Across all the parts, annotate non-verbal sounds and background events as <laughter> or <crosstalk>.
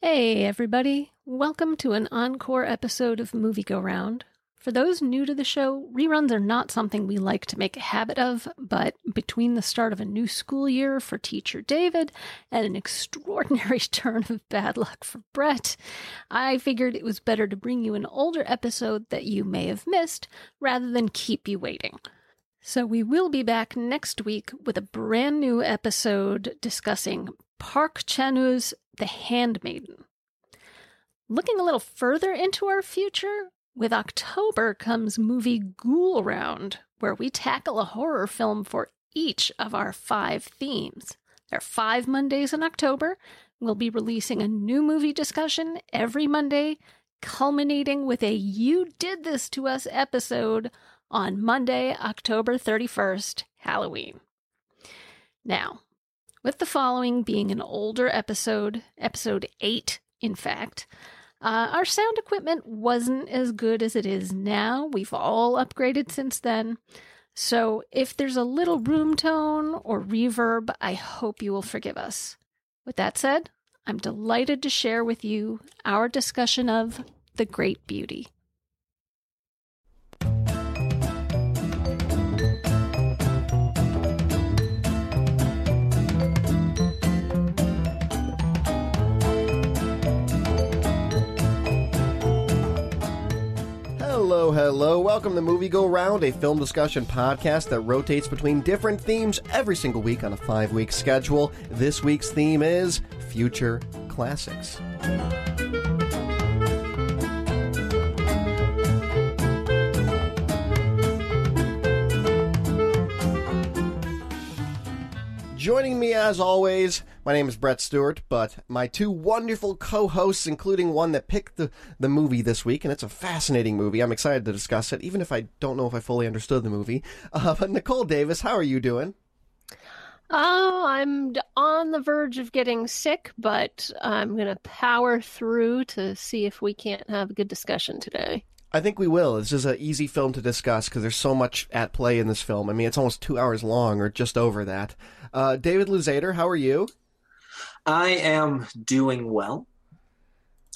Hey, everybody. Welcome to an encore episode of Movie Go Round. For those new to the show, reruns are not something we like to make a habit of, but between the start of a new school year for teacher David and an extraordinary <laughs> turn of bad luck for Brett, I figured it was better to bring you an older episode that you may have missed rather than keep you waiting. So we will be back next week with a brand new episode discussing Park Chan-woo's The Handmaiden. Looking a little further into our future, with October comes movie Ghoul Round, where we tackle a horror film for each of our five themes. There are five Mondays in October. We'll be releasing a new movie discussion every Monday, culminating with a You Did This to Us episode on Monday, October 31st, Halloween. Now, with the following being an older episode, episode 8, in fact, uh, our sound equipment wasn't as good as it is now. We've all upgraded since then. So if there's a little room tone or reverb, I hope you will forgive us. With that said, I'm delighted to share with you our discussion of The Great Beauty. Hello, hello. Welcome to Movie Go Round, a film discussion podcast that rotates between different themes every single week on a five week schedule. This week's theme is Future Classics. Joining me as always, my name is Brett Stewart, but my two wonderful co-hosts, including one that picked the, the movie this week, and it's a fascinating movie. I'm excited to discuss it, even if I don't know if I fully understood the movie. Uh, <laughs> but Nicole Davis, how are you doing? Oh, I'm on the verge of getting sick, but I'm going to power through to see if we can't have a good discussion today. I think we will. This is an easy film to discuss because there's so much at play in this film. I mean, it's almost two hours long or just over that. Uh, David Luzader, how are you? I am doing well.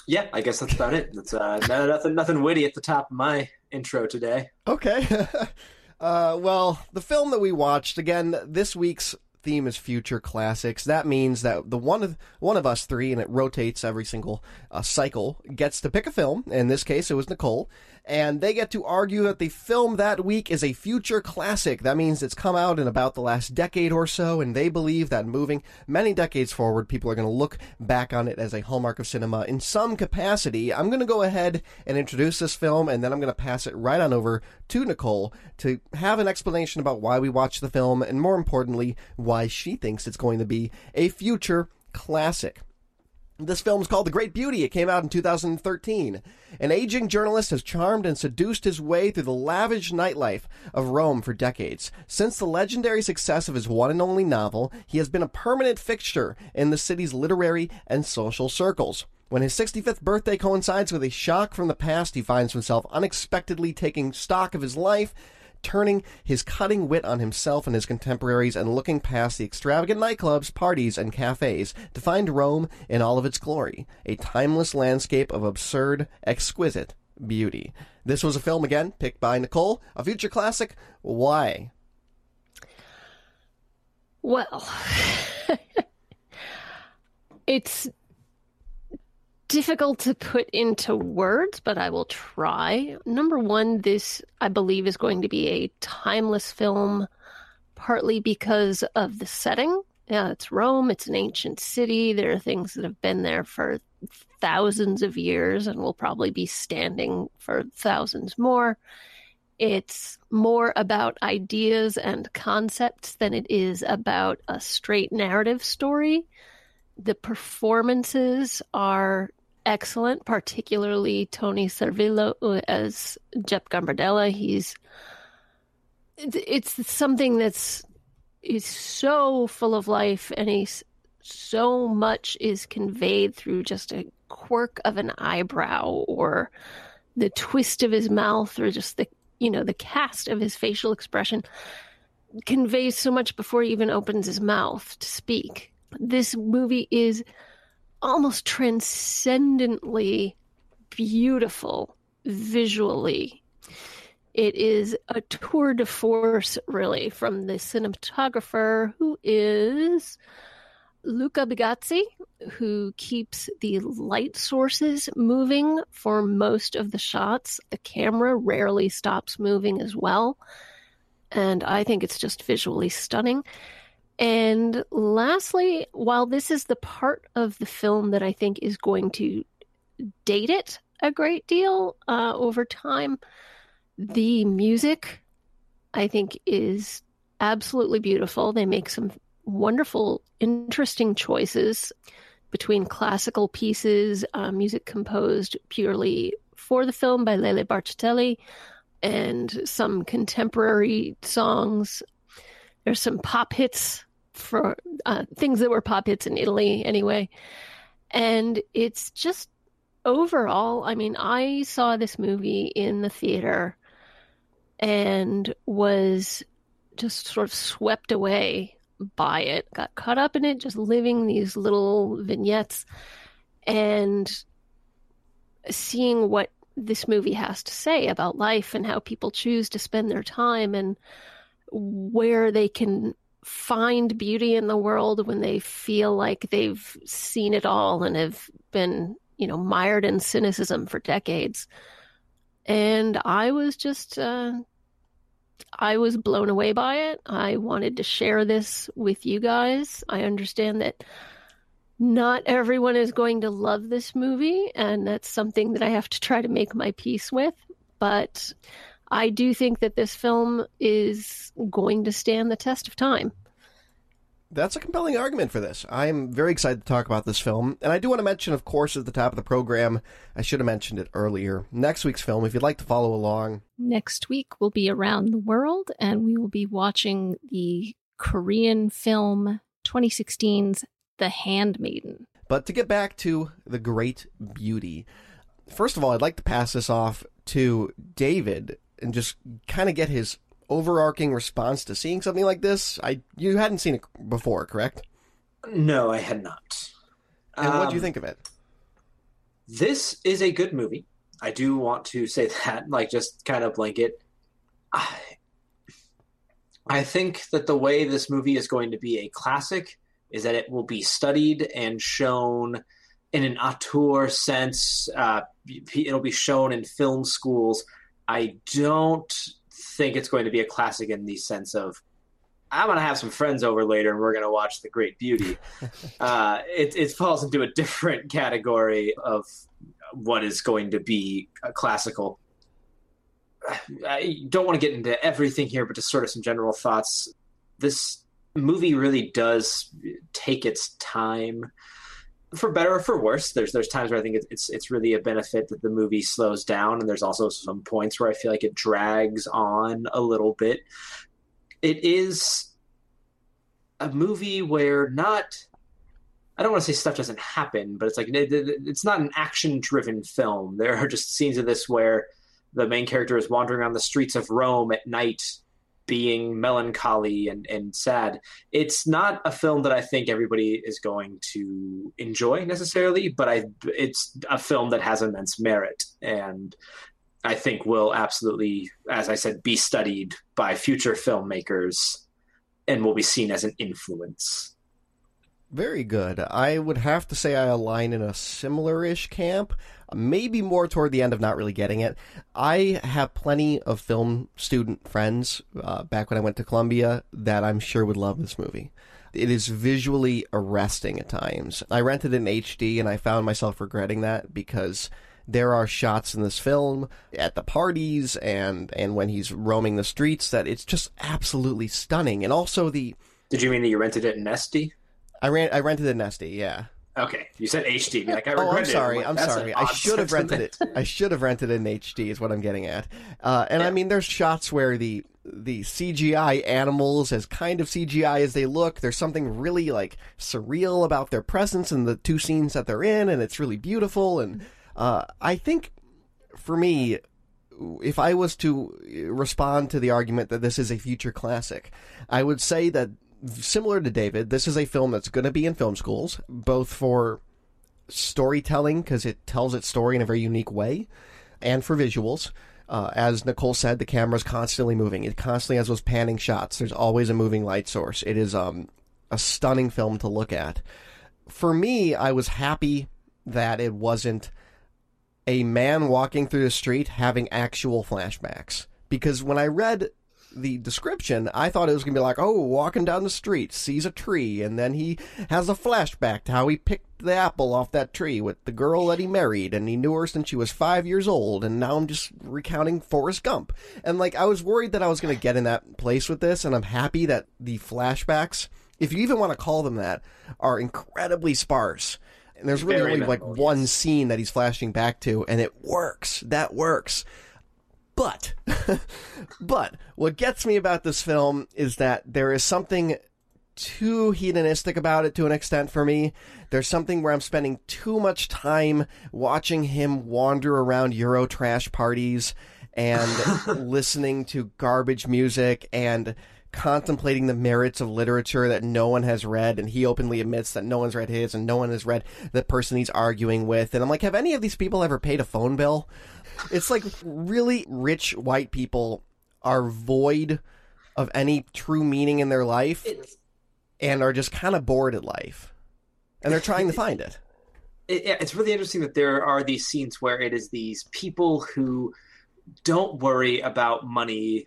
Yeah, I guess that's about it. That's uh, nothing, nothing witty at the top of my intro today. Okay. <laughs> uh, well, the film that we watched again this week's theme is future classics. That means that the one of one of us three, and it rotates every single uh, cycle, gets to pick a film. In this case, it was Nicole, and they get to argue that the film that week is a future classic. That means it's come out in about the last decade or so, and they believe that moving many decades forward, people are going to look back on it as a hallmark of cinema in some capacity. I'm going to go ahead and introduce this film, and then I'm going to pass it right on over to Nicole to have an explanation about why we watched the film, and more importantly, why she thinks it's going to be a future classic. This film is called The Great Beauty. It came out in 2013. An aging journalist has charmed and seduced his way through the lavish nightlife of Rome for decades. Since the legendary success of his one and only novel, he has been a permanent fixture in the city's literary and social circles. When his 65th birthday coincides with a shock from the past, he finds himself unexpectedly taking stock of his life turning his cutting wit on himself and his contemporaries and looking past the extravagant nightclubs, parties, and cafes to find Rome in all of its glory, a timeless landscape of absurd, exquisite beauty. This was a film again picked by Nicole, a future classic. Why? Well, <laughs> it's difficult to put into words, but I will try. Number one, this, I believe, is going to be a timeless film, partly because of the setting. Yeah, it's Rome, it's an ancient city. There are things that have been there for thousands of years and will probably be standing for thousands more. It's more about ideas and concepts than it is about a straight narrative story. The performances are excellent, particularly Toni Servillo as Jep Gambardella. He's it's something that's is so full of life, and he's so much is conveyed through just a quirk of an eyebrow or the twist of his mouth or just the you know the cast of his facial expression conveys so much before he even opens his mouth to speak this movie is almost transcendently beautiful visually. It is a tour de force, really, from the cinematographer who is Luca Bigazzi, who keeps the light sources moving for most of the shots. The camera rarely stops moving as well. And I think it's just visually stunning. And lastly, while this is the part of the film that I think is going to date it a great deal uh, over time, the music I think is absolutely beautiful. They make some wonderful, interesting choices between classical pieces, uh, music composed purely for the film by Lele Marchitelli, and some contemporary songs. There's some pop hits for uh, things that were pop hits in Italy, anyway. And it's just overall, I mean, I saw this movie in the theater and was just sort of swept away by it, got caught up in it, just living these little vignettes and seeing what this movie has to say about life and how people choose to spend their time and where they can find beauty in the world when they feel like they've seen it all and have been, you know, mired in cynicism for decades. And I was just uh, I was blown away by it. I wanted to share this with you guys. I understand that not everyone is going to love this movie, and that's something that I have to try to make my peace with. But I do think that this film is going to stand the test of time that's a compelling argument for this. I'm very excited to talk about this film. And I do want to mention, of course, at the top of the program, I should have mentioned it earlier. Next week's film, if you'd like to follow along. Next week, we'll be around the world and we will be watching the Korean film 2016's The Handmaiden. But to get back to The Great Beauty, first of all, I'd like to pass this off to David and just kind of get his overarching response to seeing something like this? I you hadn't seen it before, correct? No, I had not. And um, what do you think of it? This is a good movie. I do want to say <laughs> that, like, just kind of blanket. I, I think that the way this movie is going to be a classic is that it will be studied and shown in an auteur sense. Uh, it'll be shown in film schools. I don't think it's going to be a classic in the sense of I'm going to have some friends over later and we're going to watch The Great Beauty. <laughs> uh, it, it falls into a different category of what is going to be a classical. I don't want to get into everything here, but just sort of some general thoughts. This movie really does take its time for better or for worse. There's there's times where I think it's it's really a benefit that the movie slows down, and there's also some points where I feel like it drags on a little bit. It is a movie where not I don't want to say stuff doesn't happen, but it's like it's not an action driven film. There are just scenes of this where the main character is wandering on the streets of Rome at night being melancholy and, and sad. It's not a film that I think everybody is going to enjoy necessarily, but I it's a film that has immense merit and I think will absolutely, as I said, be studied by future filmmakers and will be seen as an influence. Very good. I would have to say I align in a similar ish camp maybe more toward the end of not really getting it. I have plenty of film student friends uh, back when I went to Columbia that I'm sure would love this movie. It is visually arresting at times. I rented in HD and I found myself regretting that because there are shots in this film at the parties and and when he's roaming the streets that it's just absolutely stunning. And also the Did you mean that you rented it in SD? I ran I rented it in SD, yeah. Okay, you said HD. Like I oh, I'm sorry. Like, I'm sorry. I should have rented it. I should have rented it in HD. Is what I'm getting at. Uh, and yeah. I mean, there's shots where the the CGI animals, as kind of CGI as they look, there's something really like surreal about their presence in the two scenes that they're in, and it's really beautiful. And uh, I think, for me, if I was to respond to the argument that this is a future classic, I would say that similar to David, this is a film that's going to be in film schools, both for storytelling because it tells its story in a very unique way, and for visuals. Uh, as Nicole said, the camera's constantly moving. It constantly has those panning shots. There's always a moving light source. It is um, a stunning film to look at. For me, I was happy that it wasn't a man walking through the street having actual flashbacks. Because when I read the description, I thought it was going to be like, oh, walking down the street, sees a tree, and then he has a flashback to how he picked the apple off that tree with the girl that he married, and he knew her since she was five years old, and now I'm just recounting Forrest Gump. And like, I was worried that I was going to get in that place with this, and I'm happy that the flashbacks, if you even want to call them that, are incredibly sparse. And there's really Very only like minimal, one scene that he's flashing back to, and it works. That works. But, <laughs> but what gets me about this film is that there is something too hedonistic about it to an extent for me. There's something where I'm spending too much time watching him wander around Euro trash parties and <laughs> listening to garbage music and contemplating the merits of literature that no one has read and he openly admits that no one's read his and no one has read the person he's arguing with. And I'm like have any of these people ever paid a phone bill? It's like really rich white people are void of any true meaning in their life It's, and are just kind of bored at life. And they're trying to <laughs> find it. it's really interesting that there are these scenes where it is these people who don't worry about money,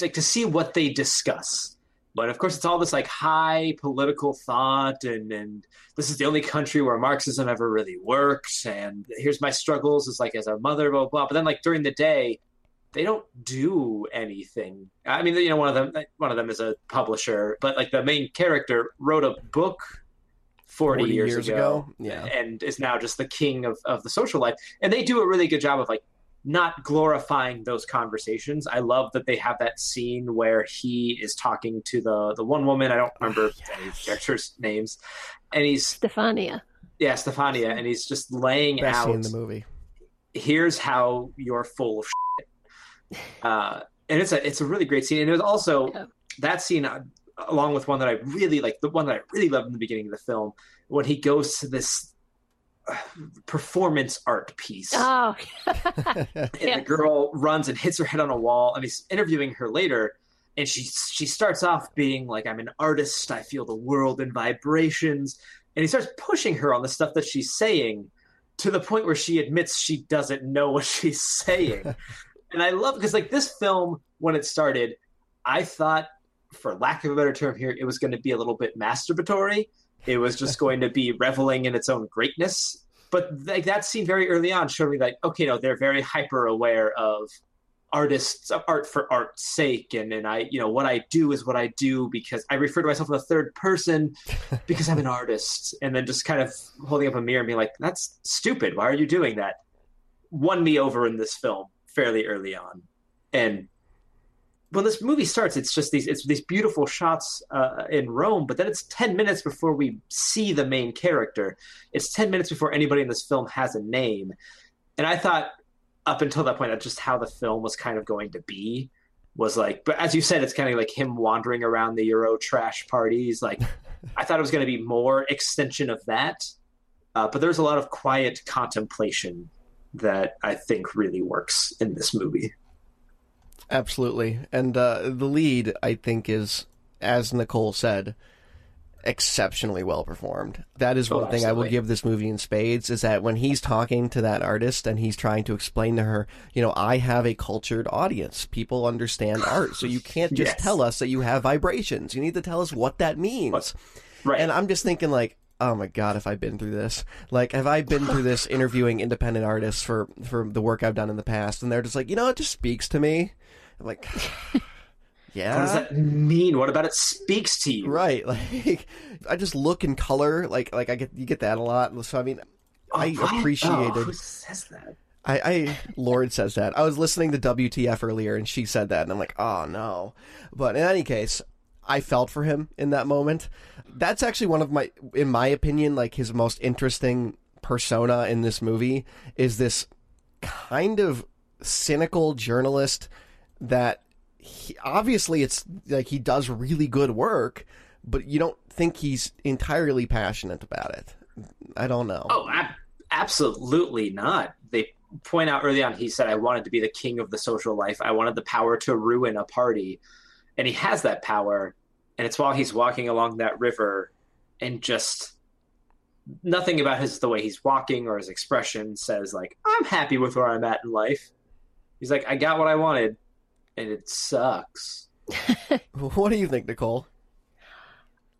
like to see what they discuss. But of course, it's all this like high political thought, and and this is the only country where Marxism ever really works. And here's my struggles as like as a mother, blah blah. blah. But then like during the day, they don't do anything. I mean, you know, one of them one of them is a publisher, but like the main character wrote a book 40, 40 years, years ago, ago, yeah. and is now just the king of, of the social life. And they do a really good job of like not glorifying those conversations. I love that they have that scene where he is talking to the the one woman. I don't remember any characters' names, and he's Stefania. yeah Stefania, and he's just laying best out in the movie here's how you're full of shit. <laughs> Uh, and it's a it's a really great scene, and it was also Yeah. that scene uh, along with one that I really like, the one that I really loved in the beginning of the film when he goes to this performance art piece. Oh, <laughs> and yeah. the girl runs and hits her head on a wall and he's interviewing her later. And she she starts off being like i'm an artist. I feel the world in vibrations. And he starts pushing her on the stuff that she's saying to the point where she admits she doesn't know what she's saying. <laughs> And i love because like this film when it started i thought for lack of a better term here it was going to be a little bit masturbatory it was just going to be reveling in its own greatness. But like that scene very early on showed me like okay no they're very hyper aware of artists of art for art's sake. And and i you know what i do is what i do because i refer to myself in the third person <laughs> because i'm an artist. And then just kind of holding up a mirror and being like that's stupid. Why are you doing that? Won me over in this film fairly early on. And when this movie starts it's just these it's these beautiful shots uh, in rome but then it's 10 minutes before we see the main character. It's 10 minutes before anybody in this film has a name. And i thought up until that point that's just how the film was kind of going to be was like but as you said it's kind of like him wandering around the euro trash parties. Like <laughs> i thought it was going to be more extension of that. Uh, but there's a lot of quiet contemplation that i think really works in this movie Absolutely. And uh, the lead, I think, is, as Nicole said, exceptionally well performed. That is Oh, one thing I will give this movie in spades is that when he's talking to that artist and he's trying to explain to her, you know, I have a cultured audience. People understand art. So you can't just Yes. tell us that you have vibrations. You need to tell us what that means. What- right And I'm just thinking like, oh my god, if I've been through this? Like, have I been through this <laughs> interviewing independent artists for for the work I've done in the past? And they're just like, you know, it just speaks to me. I'm like, <laughs> yeah. what does that mean what about it speaks to you Right, <laughs> like I just look in color, like like I get you get that a lot. So I mean, oh, I what? Oh, appreciated- oh, who says that I, I Lorde says that. I was listening to WTF earlier, and she said that, and I'm like, oh no. But in any case, I felt for him in that moment. That's actually one of my, in my opinion, like his most interesting persona in this movie is this kind of cynical journalist that he, obviously it's like he does really good work, but you don't think he's entirely passionate about it. I don't know. Oh, ab- absolutely not. They point out early on. He said, "I wanted to be the king of the social life. I wanted the power to ruin a party," and he has that power. And it's while he's walking along that river, and just nothing about his the way he's walking or his expression says like, "I'm happy with where I'm at in life." He's like, "I got what I wanted, and it sucks." <laughs> What do you think, Nicole?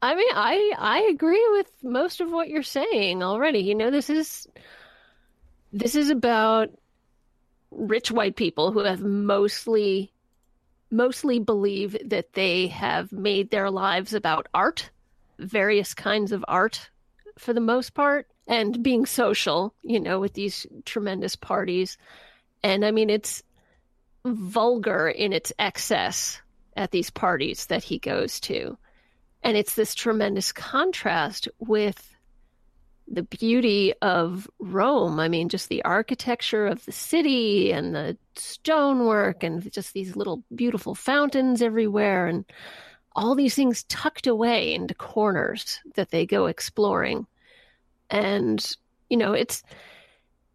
I mean, I I agree with most of what you're saying already. You know, this is this is about rich white people who have mostly mostly believe that they have made their lives about art, various kinds of art for the most part, and being social, you know, with these tremendous parties. And I mean, it's vulgar in its excess at these parties that he goes to. And it's this tremendous contrast with the beauty of Rome. I mean, just the architecture of the city and the stonework and just these little beautiful fountains everywhere and all these things tucked away into corners that they go exploring. And, you know, it's,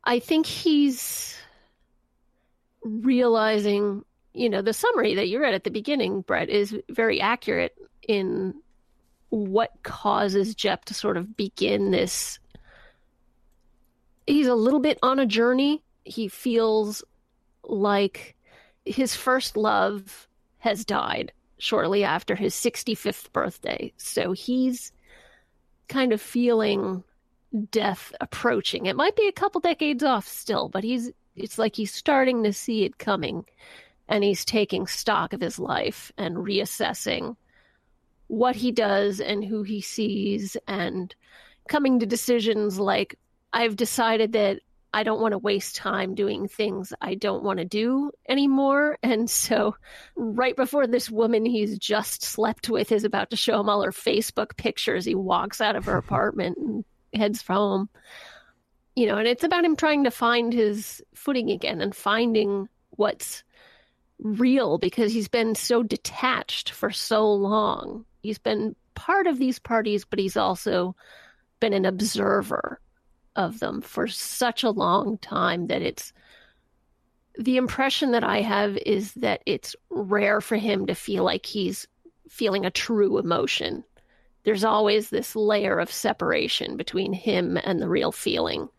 I think he's realizing, you know, the summary that you read at the beginning, Brett, is very accurate in what causes Jep to sort of begin this. He's a little bit on a journey. He feels like his first love has died shortly after his 65th birthday. So he's kind of feeling death approaching. It might be a couple decades off still, but he's it's like he's starting to see it coming and he's taking stock of his life and reassessing what he does and who he sees and coming to decisions like I've decided that I don't want to waste time doing things I don't want to do anymore. And so, right before this woman he's just slept with is about to show him all her Facebook pictures, he walks out of her <laughs> apartment and heads home. You know, and it's about him trying to find his footing again and finding what's real because he's been so detached for so long. He's been part of these parties, but he's also been an observer of them for such a long time that it's the impression that I have is that it's rare for him to feel like he's feeling a true emotion. There's always this layer of separation between him and the real feeling.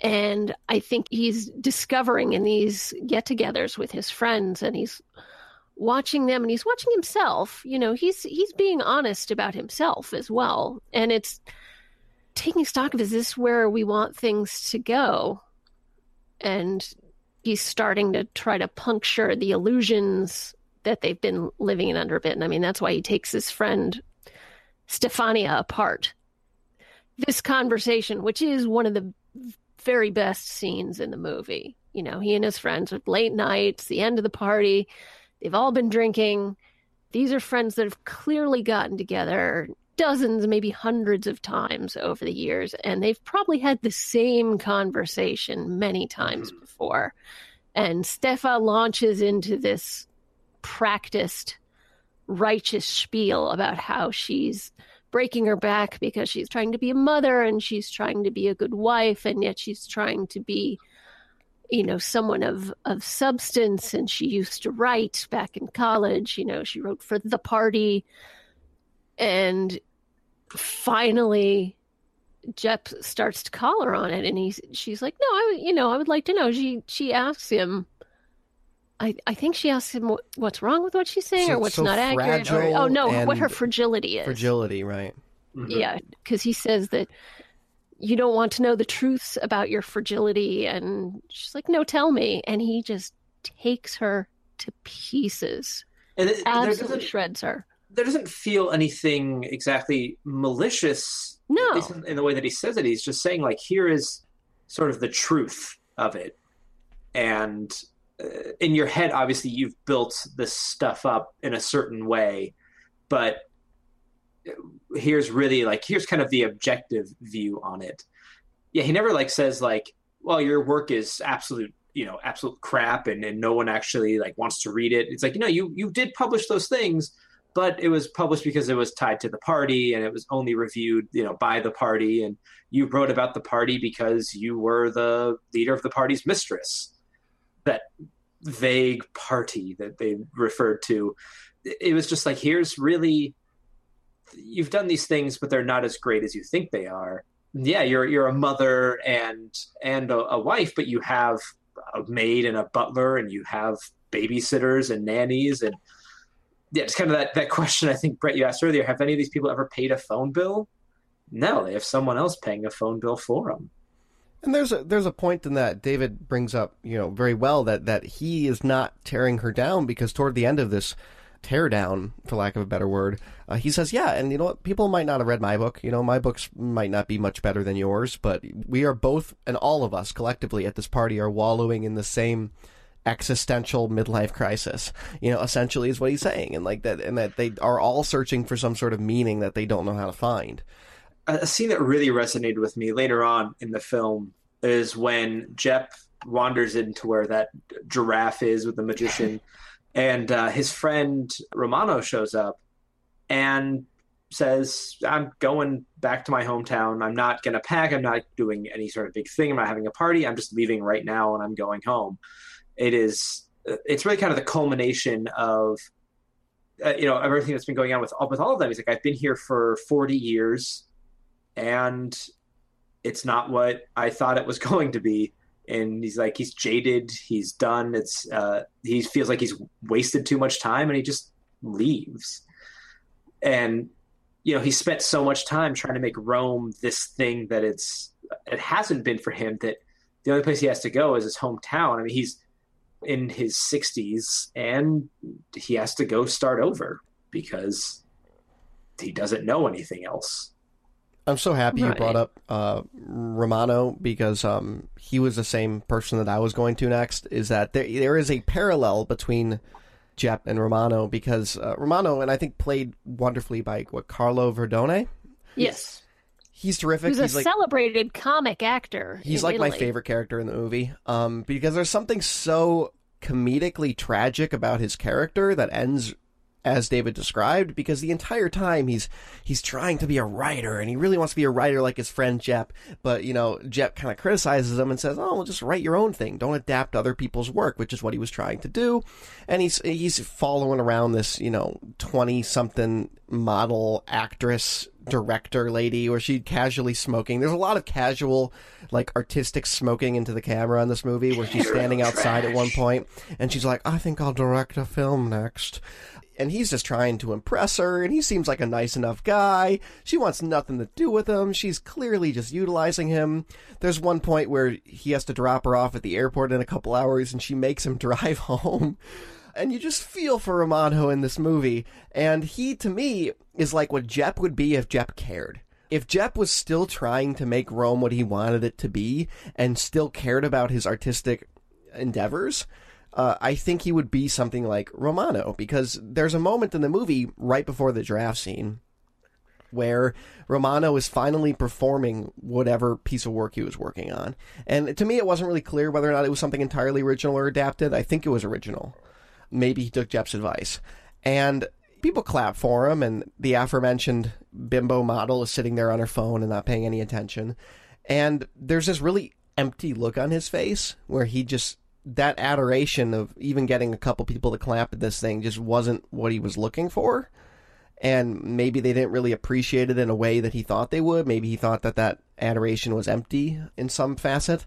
And I think he's discovering in these get togethers with his friends and he's watching them and he's watching himself. You know, he's he's being honest about himself as well. And it's taking stock of is this where we want things to go? And he's starting to try to puncture the illusions that they've been living in under a bit. And I mean, that's why he takes his friend Stefania apart. This conversation, which is one of the very best scenes in the movie. You know, he and his friends with late nights, the end of the party, they've all been drinking. These are friends that have clearly gotten together dozens, maybe hundreds of times over the years, and they've probably had the same conversation many times mm-hmm. before. And Stefa launches into this practiced righteous spiel about how she's breaking her back because she's trying to be a mother and she's trying to be a good wife and yet she's trying to be you know someone of of substance. And she used to write back in college you know she wrote for the party. And finally Jep starts to call her on it and he's she's like no I you know I would like to know. She she asks him I, I think she asks him what, what's wrong with what she's saying So- or what's so not accurate. Or, oh no, what her fragility is. Fragility, right? Mhm. Yeah, because he says that you don't want to know the truths about your fragility, and she's like, "No, tell me." And he just takes her to pieces, And it, there absolutely doesn't shreds her. there doesn't feel anything exactly malicious No. at least in, in the way that he says it. He's just saying like, here is sort of the truth of it, and Uh, in your head, obviously, you've built this stuff up in a certain way, but here's really like here's kind of the objective view on it. Yeah, he never like says like, well, your work is absolute you know absolute crap and, and no one actually like wants to read it it's like you know you you did publish those things but it was published because it was tied to the party and it was only reviewed, you know, by the party. And you wrote about the party because you were the leader of the party's mistress. That vague party that they referred to. It was just like, here's really, you've done these things, but they're not as great as you think they are. Yeah, you're you're a mother and and a, a wife, but you have a maid and a butler, and you have babysitters and nannies, and yeah, it's kind of that, that question I think Brett you asked earlier. Have any of these people ever paid a phone bill? No, they have someone else paying a phone bill for them. And there's a there's a point in that David brings up, you know, very well that that he is not tearing her down because toward the end of this tear down, for lack of a better word, uh, he says, yeah, and you know what, people might not have read my book. You know, my books might not be much better than yours, but we are both, and all of us collectively at this party are wallowing in the same existential midlife crisis. <laughs> You know, essentially is what he's saying, and like that, and that they are all searching for some sort of meaning that they don't know how to find. A scene that really resonated with me later on in the film is when Jep wanders into where that giraffe is with the magician, <laughs> and uh, his friend Romano shows up and says, I'm going back to my hometown. I'm not going to pack. I'm not doing any sort of big thing. I'm not having a party. I'm just leaving right now and I'm going home it is it's really kind of the culmination of uh, you know everything that's been going on with with all of them. He's like, I've been here for forty years, and it's not what I thought it was <laughs> going to be. And he's like, he's jaded, he's done. It's uh, he feels like he's wasted too much time, and he just leaves. And you know, he spent so much time trying to make Rome this thing that it's it hasn't been for him. That the only place he has to go is his hometown. I mean, he's in his 60s and he has to go start over because he doesn't know anything else. I'm so happy right. you brought up uh, Romano because um, he was the same person that I was going to next. Is that there? There is a parallel between Jep and Romano because uh, Romano and I think played wonderfully by what Carlo Verdone. Yes, he's terrific. He's, he's a like, celebrated comic actor. He's like Italy. my favorite character in the movie. Um, because there's something so comedically tragic about his character that ends as David described, because the entire time he's he's trying to be a writer and he really wants to be a writer like his friend Jep, but you know Jep kind of criticizes him and says, "Oh, well, just write your own thing. Don't adapt other people's work," which is what he was trying to do. And he's he's following around this you know twenty something model actress director lady where she casually smoking. There's a lot of casual, like artistic smoking into the camera in this movie where she's <laughs> standing outside at one point and she's like, I think I'll direct a film next and he's just trying to impress her, and he seems like a nice enough guy. She wants nothing to do with him. She's clearly just utilizing him. There's one point where he has to drop her off at the airport in a couple hours, and she makes him <laughs> drive home. And you just feel for Romano in this movie. And he, to me, is like what Jep would be if Jep cared. If Jep was still trying to make Rome what he wanted it to be and still cared about his artistic endeavors, uh, I think he would be something like Romano because there's a moment in the movie right before the draft scene where Romano is finally performing whatever piece of work he was working on. And to me, it wasn't really clear whether or not it was something entirely original or adapted. I think it was original. Maybe he took Jep's advice. And people clap for him, and the aforementioned bimbo model is sitting there on her phone and not paying any attention. And there's this really empty look on his face where he just that adoration of even getting a couple people to clap at this thing just wasn't what he was looking for. And maybe they didn't really appreciate it in a way that he thought they would. Maybe he thought that that adoration was empty in some facet.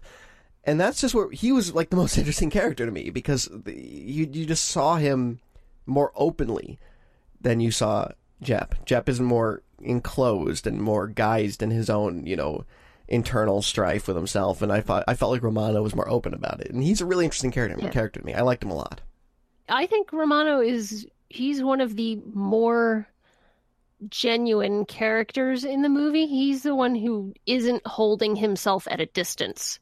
And that's just where he was like the <laughs> most interesting character to me because the, you you just saw him more openly than you saw Jep. Jep is more enclosed and more guised in his own, you know, internal strife with himself, and I thought I felt like Romano was more open about it, and he's a really interesting character yeah. character to me. I liked him a lot. I think Romano is he's one of the more genuine characters in the movie. He's the one who isn't holding himself at a distance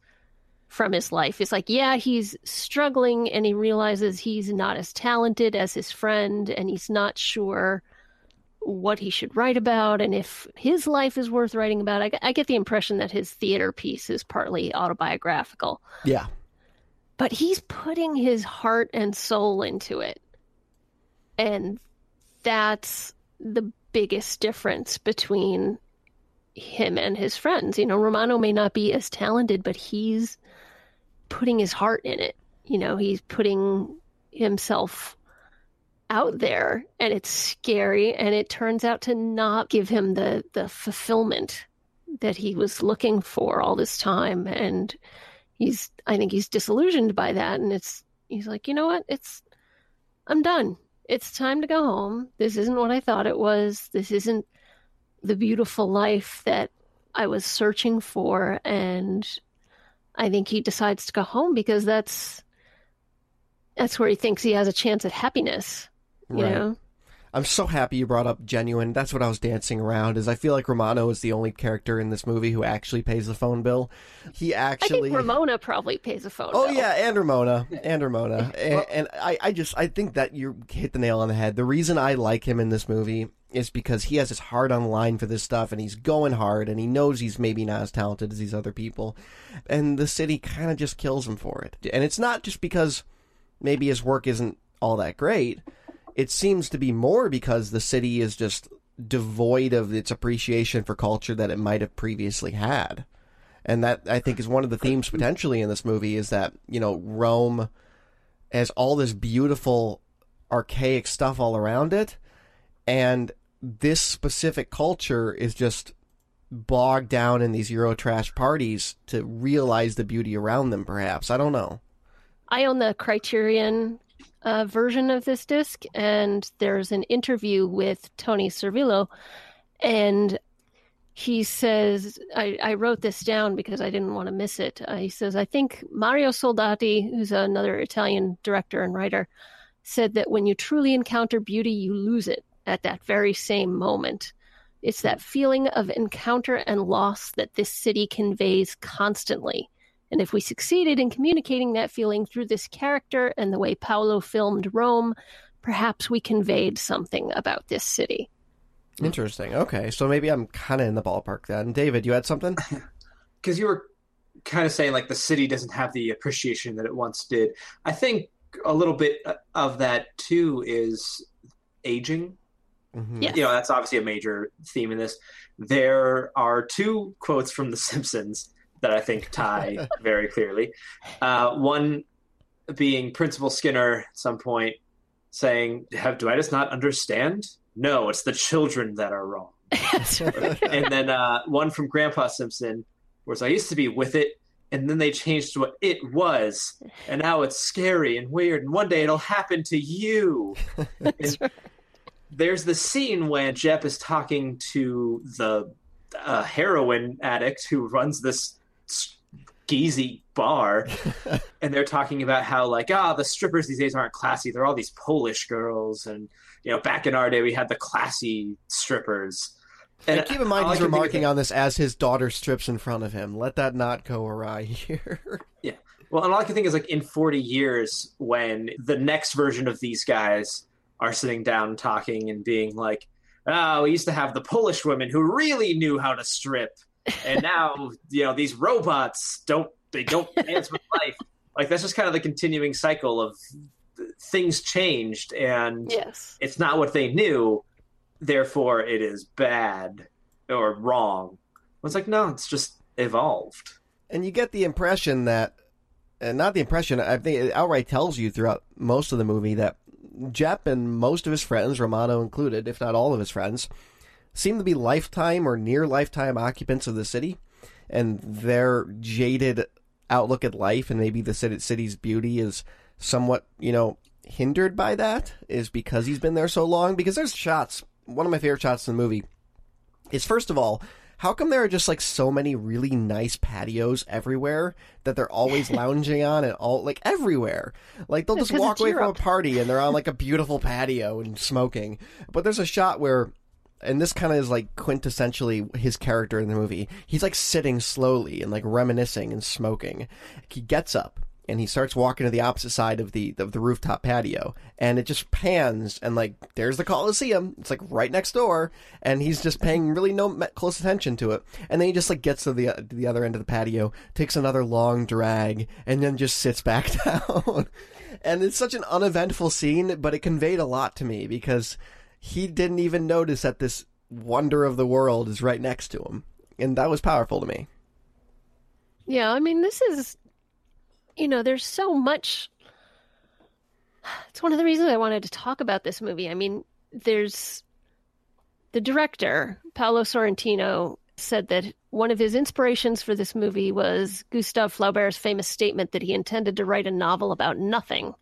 from his life. It's like, yeah, he's struggling and he realizes he's not as talented as his friend and he's not sure what he should write about and if his life is worth writing about. I, I get the impression that his theater piece is partly autobiographical. Yeah. But he's putting his heart and soul into it. And that's the biggest difference between him and his friends. You know, Romano may not be as talented, but he's putting his heart in it. You know, he's putting himself out there and it's scary and it turns out to not give him the the fulfillment that he was looking for all this time and he's I think he's disillusioned by that and it's he's like, "You know what? It's I'm done. It's time to go home. This isn't what I thought it was. This isn't the beautiful life that I was searching for and I think he decides to go home because that's that's where he thinks he has a chance at happiness. You know? I'm so happy you brought up genuine. That's what I was dancing around. Is I feel like Romano is the only character in this movie who actually pays the phone bill. He I actually. think Ramona probably pays a phone bill. Oh bill. yeah, and Ramona, and Ramona, <laughs> and, and I, I just, I think that you hit the nail on the head. The reason I like him in this movie is because he has his heart on the line for this stuff, and he's going hard, and he knows he's maybe not as talented as these other people, and the city kind of just kills him for it. And it's not just because maybe his work isn't all that great. It seems to be more because the city is just devoid of its appreciation for culture that it might have previously had and that I think is one of the themes potentially in this movie is that you know Rome has all this beautiful archaic stuff all around it, and this specific culture is just bogged down in these Eurotrash parties to realize the beauty around them. Perhaps I don't know. I own the Criterion uh, version of this disc, and there's an interview with Toni Servillo, and he says, I, I wrote this down because I didn't want to miss it. Uh, he says, I think Mario Soldati, who's another Italian director and writer, said that when you truly encounter beauty, you lose it at that very same moment. It's that feeling of encounter and loss that this city conveys constantly. And if we succeeded in communicating that feeling through this character and the way Paolo filmed Rome, perhaps we conveyed something about this city. Interesting. Okay, so maybe I'm kind of in the ballpark then. David, you had something? <laughs> because you were kind of saying like the city doesn't have the appreciation that it once did. I think a little bit of that too is aging. Mhm. Yeah. You know, that's obviously a major theme in this. There are two quotes from The Simpsons that I think tie very clearly. Uh, one being Principal Skinner at some point saying, "Have do I just not understand? No, it's the children that are wrong." <laughs> And then uh, one from Grandpa Simpson, where it's, I used to be with it, and then they changed what it was, and now it's scary and weird, and one day it'll happen to you. <laughs> Right. There's the scene when Jep is talking to the uh, heroin addict who runs this skeezy bar, <laughs> and they're talking about how like ah the strippers these days aren't classy. They're all these Polish girls, and you know back in our day we had the classy strippers. And keep in mind, he's can think of remarking on this as his daughter strips in front of him. Let that not go awry <laughs> here. Yeah. Well, and all I can think is like in 40 years, when the next version of these guys are sitting down talking and being like, oh, we used to have the Polish women who really knew how to strip. And now, you know, these robots don't, they don't dance with <laughs> life. Like, that's just kind of the continuing cycle of things changed and Yes. it's not what they knew. Therefore, it is bad or wrong. It's like, no, it's just evolved. And you get the impression that, and not the impression, I think it outright tells you throughout most of the movie that Jep and most of his friends, Romano included, if not all of his friends, seem to be lifetime or near lifetime occupants of the city. And their jaded outlook at life and maybe the city's beauty is somewhat, you know, hindered by that, is because he's been there so long. Because there's shots, one of my favorite shots in the movie is first of all, how come there are just like so many really nice patios everywhere that they're always <laughs> lounging on and all like everywhere? Like they'll just walk away from a party and they're on like a beautiful patio and smoking. But there's a shot where and this kind of is like quintessentially his character in the movie. He's like sitting slowly and like reminiscing and smoking. He gets up and he starts walking to the opposite side of the of the rooftop patio, and it just pans and like there's the Coliseum. It's like right next door, and he's just paying really no close attention to it. And then he just like gets to the to the other end of the patio, takes another long drag, and then just sits back <laughs> down. and it's such an uneventful scene, but it conveyed a lot to me because he didn't even notice that this wonder of the world is right next to him. And that was powerful to me. Yeah, I mean, this is, you know, there's so much. It's one of the reasons I wanted to talk about this movie. I mean, there's the director, Paolo Sorrentino, said that one of his inspirations for this movie was Gustave Flaubert's famous statement that he intended to write a novel about nothing.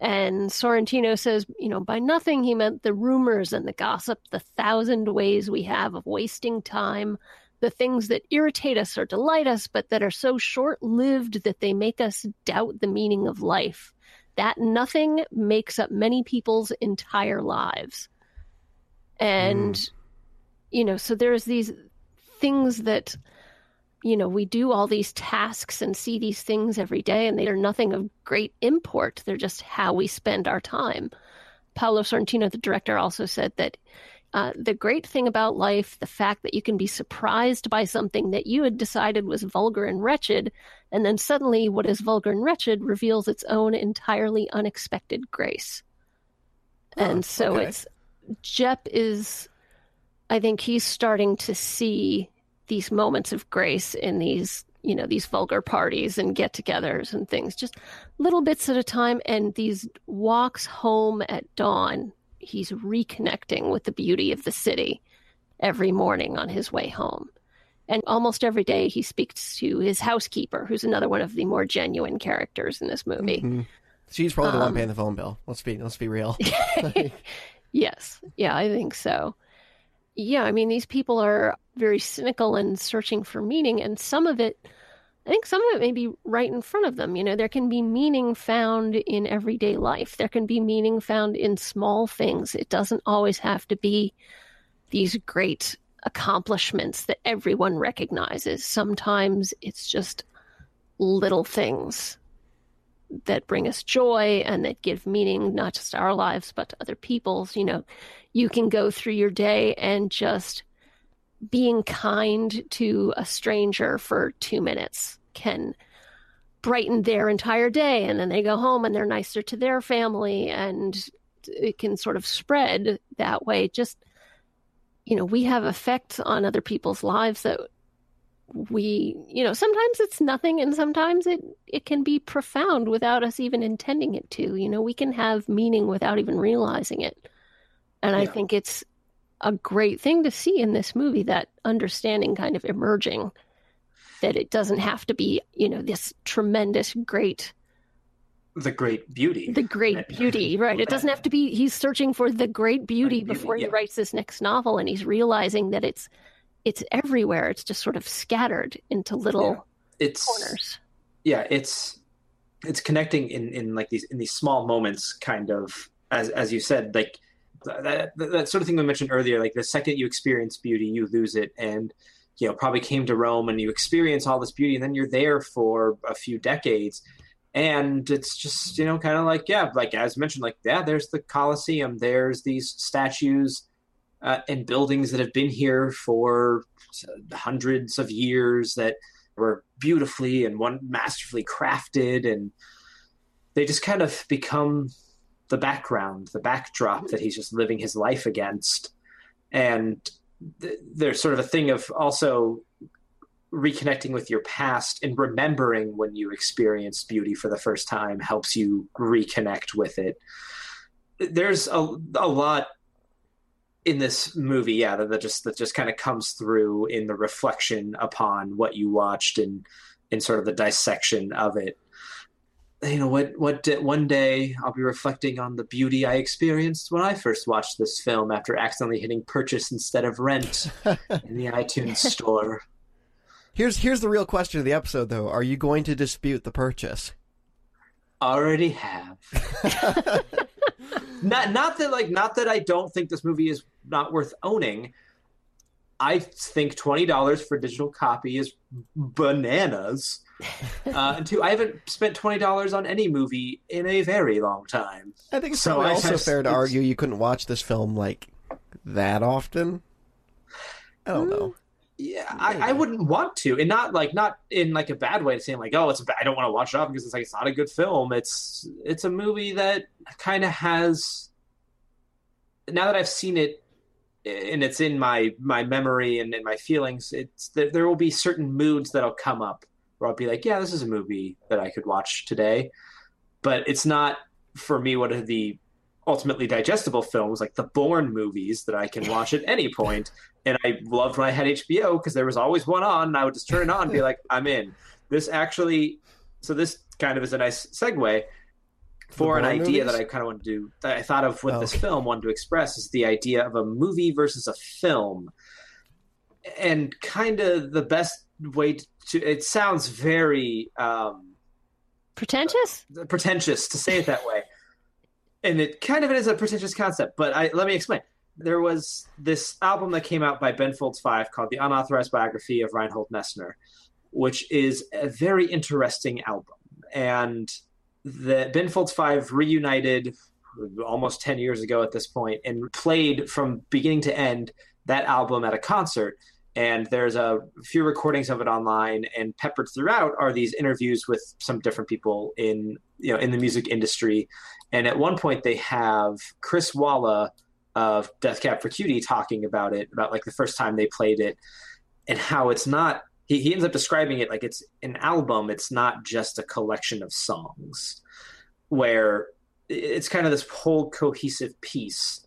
And Sorrentino says, you know, by nothing he meant the rumors and the gossip, the thousand ways we have of wasting time, the things that irritate us or delight us, but that are so short lived that they make us doubt the meaning of life. That nothing makes up many people's entire lives. And, mm. you know, so there's these things that you know, we do all these tasks and see these things every day, and they are nothing of great import. They're just how we spend our time. Paolo Sorrentino, the director, also said that uh, the great thing about life, the fact that you can be surprised by something that you had decided was vulgar and wretched, and then suddenly what is vulgar and wretched reveals its own entirely unexpected grace. Oh, and so okay. it's Jep is, I think he's starting to see these moments of grace in these you know these vulgar parties and get-togethers and things just little bits at a time. And these walks home at dawn he's reconnecting with the beauty of the city every morning on his way home. And almost every day he speaks to his housekeeper who's another one of the more genuine characters in this movie. Mm-hmm. she's probably the one um, paying the phone bill. Let's be let's be real. <laughs> Yes. Yeah i think so yeah, I mean, these people are very cynical and searching for meaning, and some of it, I think some of it may be right in front of them. You know, there can be meaning found in everyday life, there can be meaning found in small things. It doesn't always have to be these great accomplishments that everyone recognizes. Sometimes it's just little things that bring us joy and that give meaning not just to our lives but to other people's you know you can go through your day and just being kind to a stranger for two minutes can brighten their entire day. And then they go home and they're nicer to their family and it can sort of spread that way. Just, you know, we have effects on other people's lives that we, you know, sometimes it's nothing and sometimes it, it can be profound without us even intending it to. You know, we can have meaning without even realizing it. And yeah. I think it's a great thing to see in this movie that understanding kind of emerging that it doesn't have to be, you know, this tremendous, great. The great beauty. The great <laughs> beauty, right. It doesn't have to be, he's searching for the great beauty, beauty before yeah. he writes this next novel and he's realizing that it's it's everywhere. It's just sort of scattered into little yeah. it's, corners. Yeah, it's it's connecting in, in like these in these small moments kind of as as you said, like that, that, that sort of thing we mentioned earlier like the second you experience beauty you lose it and you know probably came to rome and you experience all this beauty and then you're there for a few decades and it's just you know kind of like yeah like as mentioned like yeah there's the colosseum there's these statues uh, and buildings that have been here for hundreds of years that were beautifully and one masterfully crafted and they just kind of become the background, the backdrop that he's just living his life against. And th- there's sort of a thing of also reconnecting with your past and remembering when you experienced beauty for the first time helps you reconnect with it. There's a, a lot in this movie, yeah, that, that just that just kind of comes through in the reflection upon what you watched and in sort of the dissection of it you know what what one day I'll be reflecting on the beauty I experienced when I first watched this film after accidentally hitting purchase instead of rent <laughs> in the iTunes store. Here's here's the real question of the episode though. Are you going to dispute the purchase? Already have. <laughs> <laughs> not not that like not that I don't think this movie is not worth owning. I think twenty dollars for a digital copy is bananas <laughs> uh, and two, I haven't spent twenty dollars on any movie in a very long time. I think it's so also just, fair to argue you couldn't watch this film like that often. I don't know. Yeah, I, I, wouldn't want to, and not like not in like a bad way, to saying like, oh, it's bad. I don't want to watch it off because it's like it's not a good film. It's it's a movie that kind of has now that I've seen it and it's in my my memory and in my feelings, it's there, there will be certain moods that'll come up where I'll be like, yeah, this is a movie that I could watch today, but it's not for me one of the ultimately digestible films like the Bourne movies that I can <laughs> watch at any point. And I loved when I had HBO because there was always one on, and I would just turn it on and be like, I'm in. This actually, so this kind of is a nice segue for an idea movies? that I kind of wanted to do, that I thought of with oh, this okay. film, wanted to express is the idea of a movie versus a film. And kind of the best way to, it sounds very, um, pretentious? Uh, pretentious to say it that way and it kind of is a pretentious concept, but I, let me explain. There was this album that came out by Ben Folds Five called The Unauthorized Biography of Reinhold Messner, which is a very interesting album. And the Ben Folds Five reunited almost 10 years ago at this point and played from beginning to end that album at a concert. And there's a few recordings of it online and peppered throughout are these interviews with some different people in you know in the music industry. And at one point they have chris walla of death cab for cutie talking about it about like the first time they played it and how it's not he, he ends up describing it like it's an album it's not just a collection of songs where it's kind of this whole cohesive piece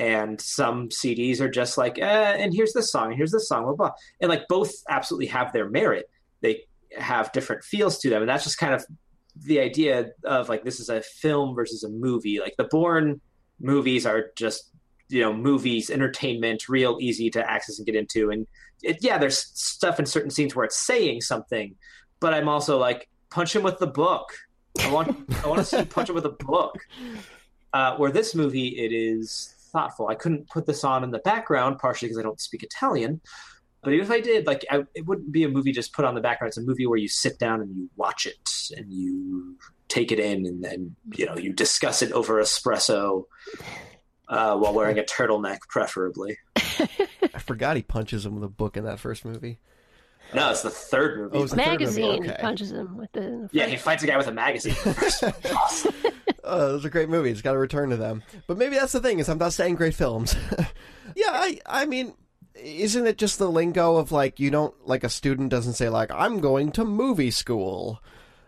and some CDs are just like, eh, and here's the song, and here's the song, blah blah, and like both absolutely have their merit. They have different feels to them, and that's just kind of the idea of like this is a film versus a movie. Like the Bourne movies are just you know movies, entertainment, real easy to access and get into, and it, yeah, there's stuff in certain scenes where it's saying something, but I'm also like punch him with the book. I want I want to see punch him with a book. Uh, where this movie, it is thoughtful. I couldn't put this on in the background, partially because I don't speak Italian. But even if I did, like, I, it wouldn't be a movie just put on the background. It's a movie where you sit down and you watch it and you take it in, and then you know you discuss it over espresso uh, while wearing a turtleneck, preferably. I forgot he punches him with a book in that first movie. No, it's the third movie. Oh, it's magazine. Okay. He punches him with the. the yeah, he fights a guy with a magazine. uh, those are great movies. It's got to return to them. But maybe that's the thing is I'm not saying great films. <laughs> yeah, I I mean, isn't it just the lingo of like you don't like a student doesn't say like I'm going to movie school.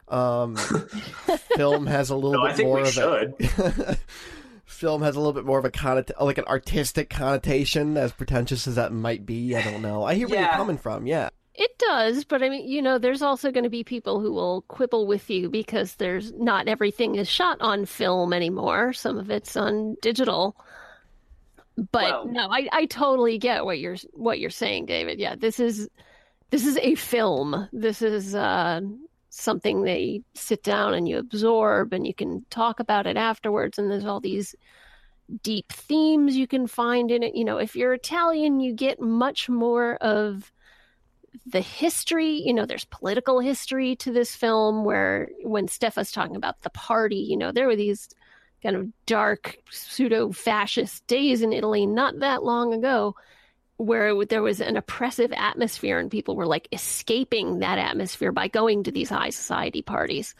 Um, <laughs> film has a little no, bit more of should. a <laughs> film has a little bit more of a connot- like an artistic connotation, as pretentious as that might be. I don't know. I hear where yeah. you're coming from. Yeah. It does, but I mean, you know, there's also going to be people who will quibble with you because there's not everything is shot on film anymore. Some of it's on digital. But well, no, I, I totally get what you're what you're saying, David. Yeah, this is this is a film. This is uh, something that you sit down and you absorb, and you can talk about it afterwards. And there's all these deep themes you can find in it. You know, if you're Italian, you get much more of the history, you know, there's political history to this film where when Stefa's talking about the party, you know, there were these kind of dark pseudo fascist days in Italy not that long ago where there was an oppressive atmosphere and people were like escaping that atmosphere by going to these high society parties.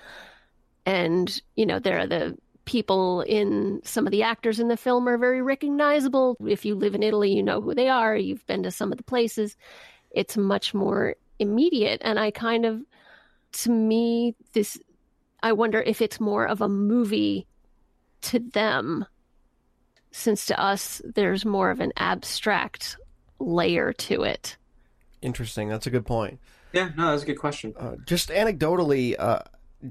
And, you know, there are the people in some of the actors in the film are very recognizable. If you live in Italy, you know who they are. You've been to some of the places it's much more immediate. And I kind of, to me, this, I wonder if it's more of a movie to them, since to us, there's more of an abstract layer to it. Interesting. That's a good point. Yeah, no, that's a good question. Uh, just anecdotally, uh,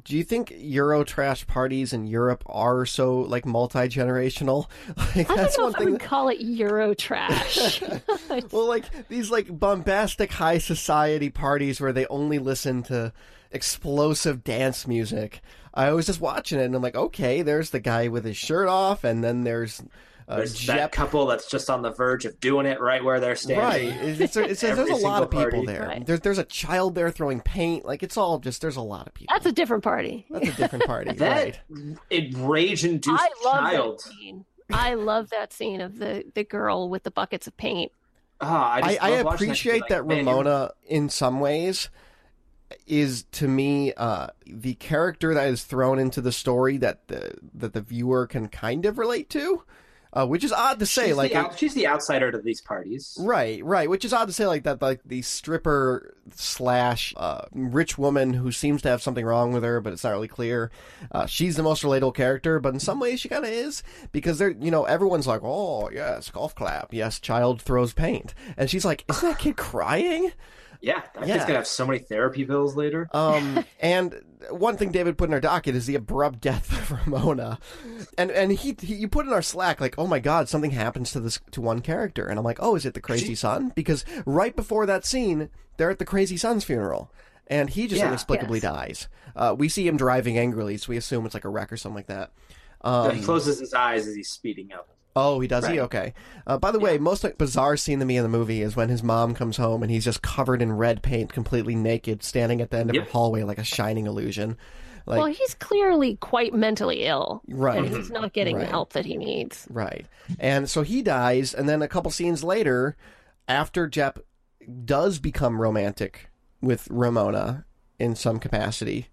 do you think Eurotrash parties in Europe are so like multi generational? <laughs> Like, I don't know if I would that... call it Eurotrash. <laughs> <laughs> well, like these like bombastic high society parties where they only listen to explosive dance music. I was just watching it and I'm like, okay, there's the guy with his shirt off, and then there's uh, there's Jep. that couple that's just on the verge of doing it right where they're standing. Right. It's, it's, there's a lot of people party. there. Right. There's there's a child there throwing paint. Like it's all just there's a lot of people. That's a different party. That's a different party. <laughs> that right. rage induced child. That scene. I love that scene of the the girl with the buckets of paint. Oh, I, I, I appreciate that, like, that Ramona, in some ways, is to me uh, the character that is thrown into the story that the that the viewer can kind of relate to. Uh, which is odd to say. she's like, the out, she's the outsider to these parties. Right, right. Which is odd to say like that. Like the stripper slash uh, rich woman who seems to have something wrong with her, but it's not really clear. Uh, she's the most relatable character, but in some ways she kind of is because they're you know everyone's like, oh yes, golf clap, yes, child throws paint, and she's like, isn't that kid crying? Yeah, that Yeah. kid's gonna have so many therapy bills later. Um, <laughs> and one thing David put in our docket is the abrupt death of Ramona, and and he, he you put in our Slack like, oh my god, something happens to this to one character, and I'm like, oh, is it the crazy son? Because right before that scene, they're at the crazy son's funeral, and he just Yeah. inexplicably Yes. dies. Uh, we see him driving angrily, so we assume it's like a wreck or something like that. Um, he closes his eyes as he's speeding up. Oh, he does he? Okay. Uh, by the way, most like, bizarre scene to me in the movie is when his mom comes home and he's just covered in red paint, completely naked, standing at the end of a hallway like a shining illusion. Like, well, he's clearly quite mentally ill. Right. And he's not getting Right. the help that he needs. right. And so he dies, and then a couple scenes later, after Jep does become romantic with Ramona in some capacity,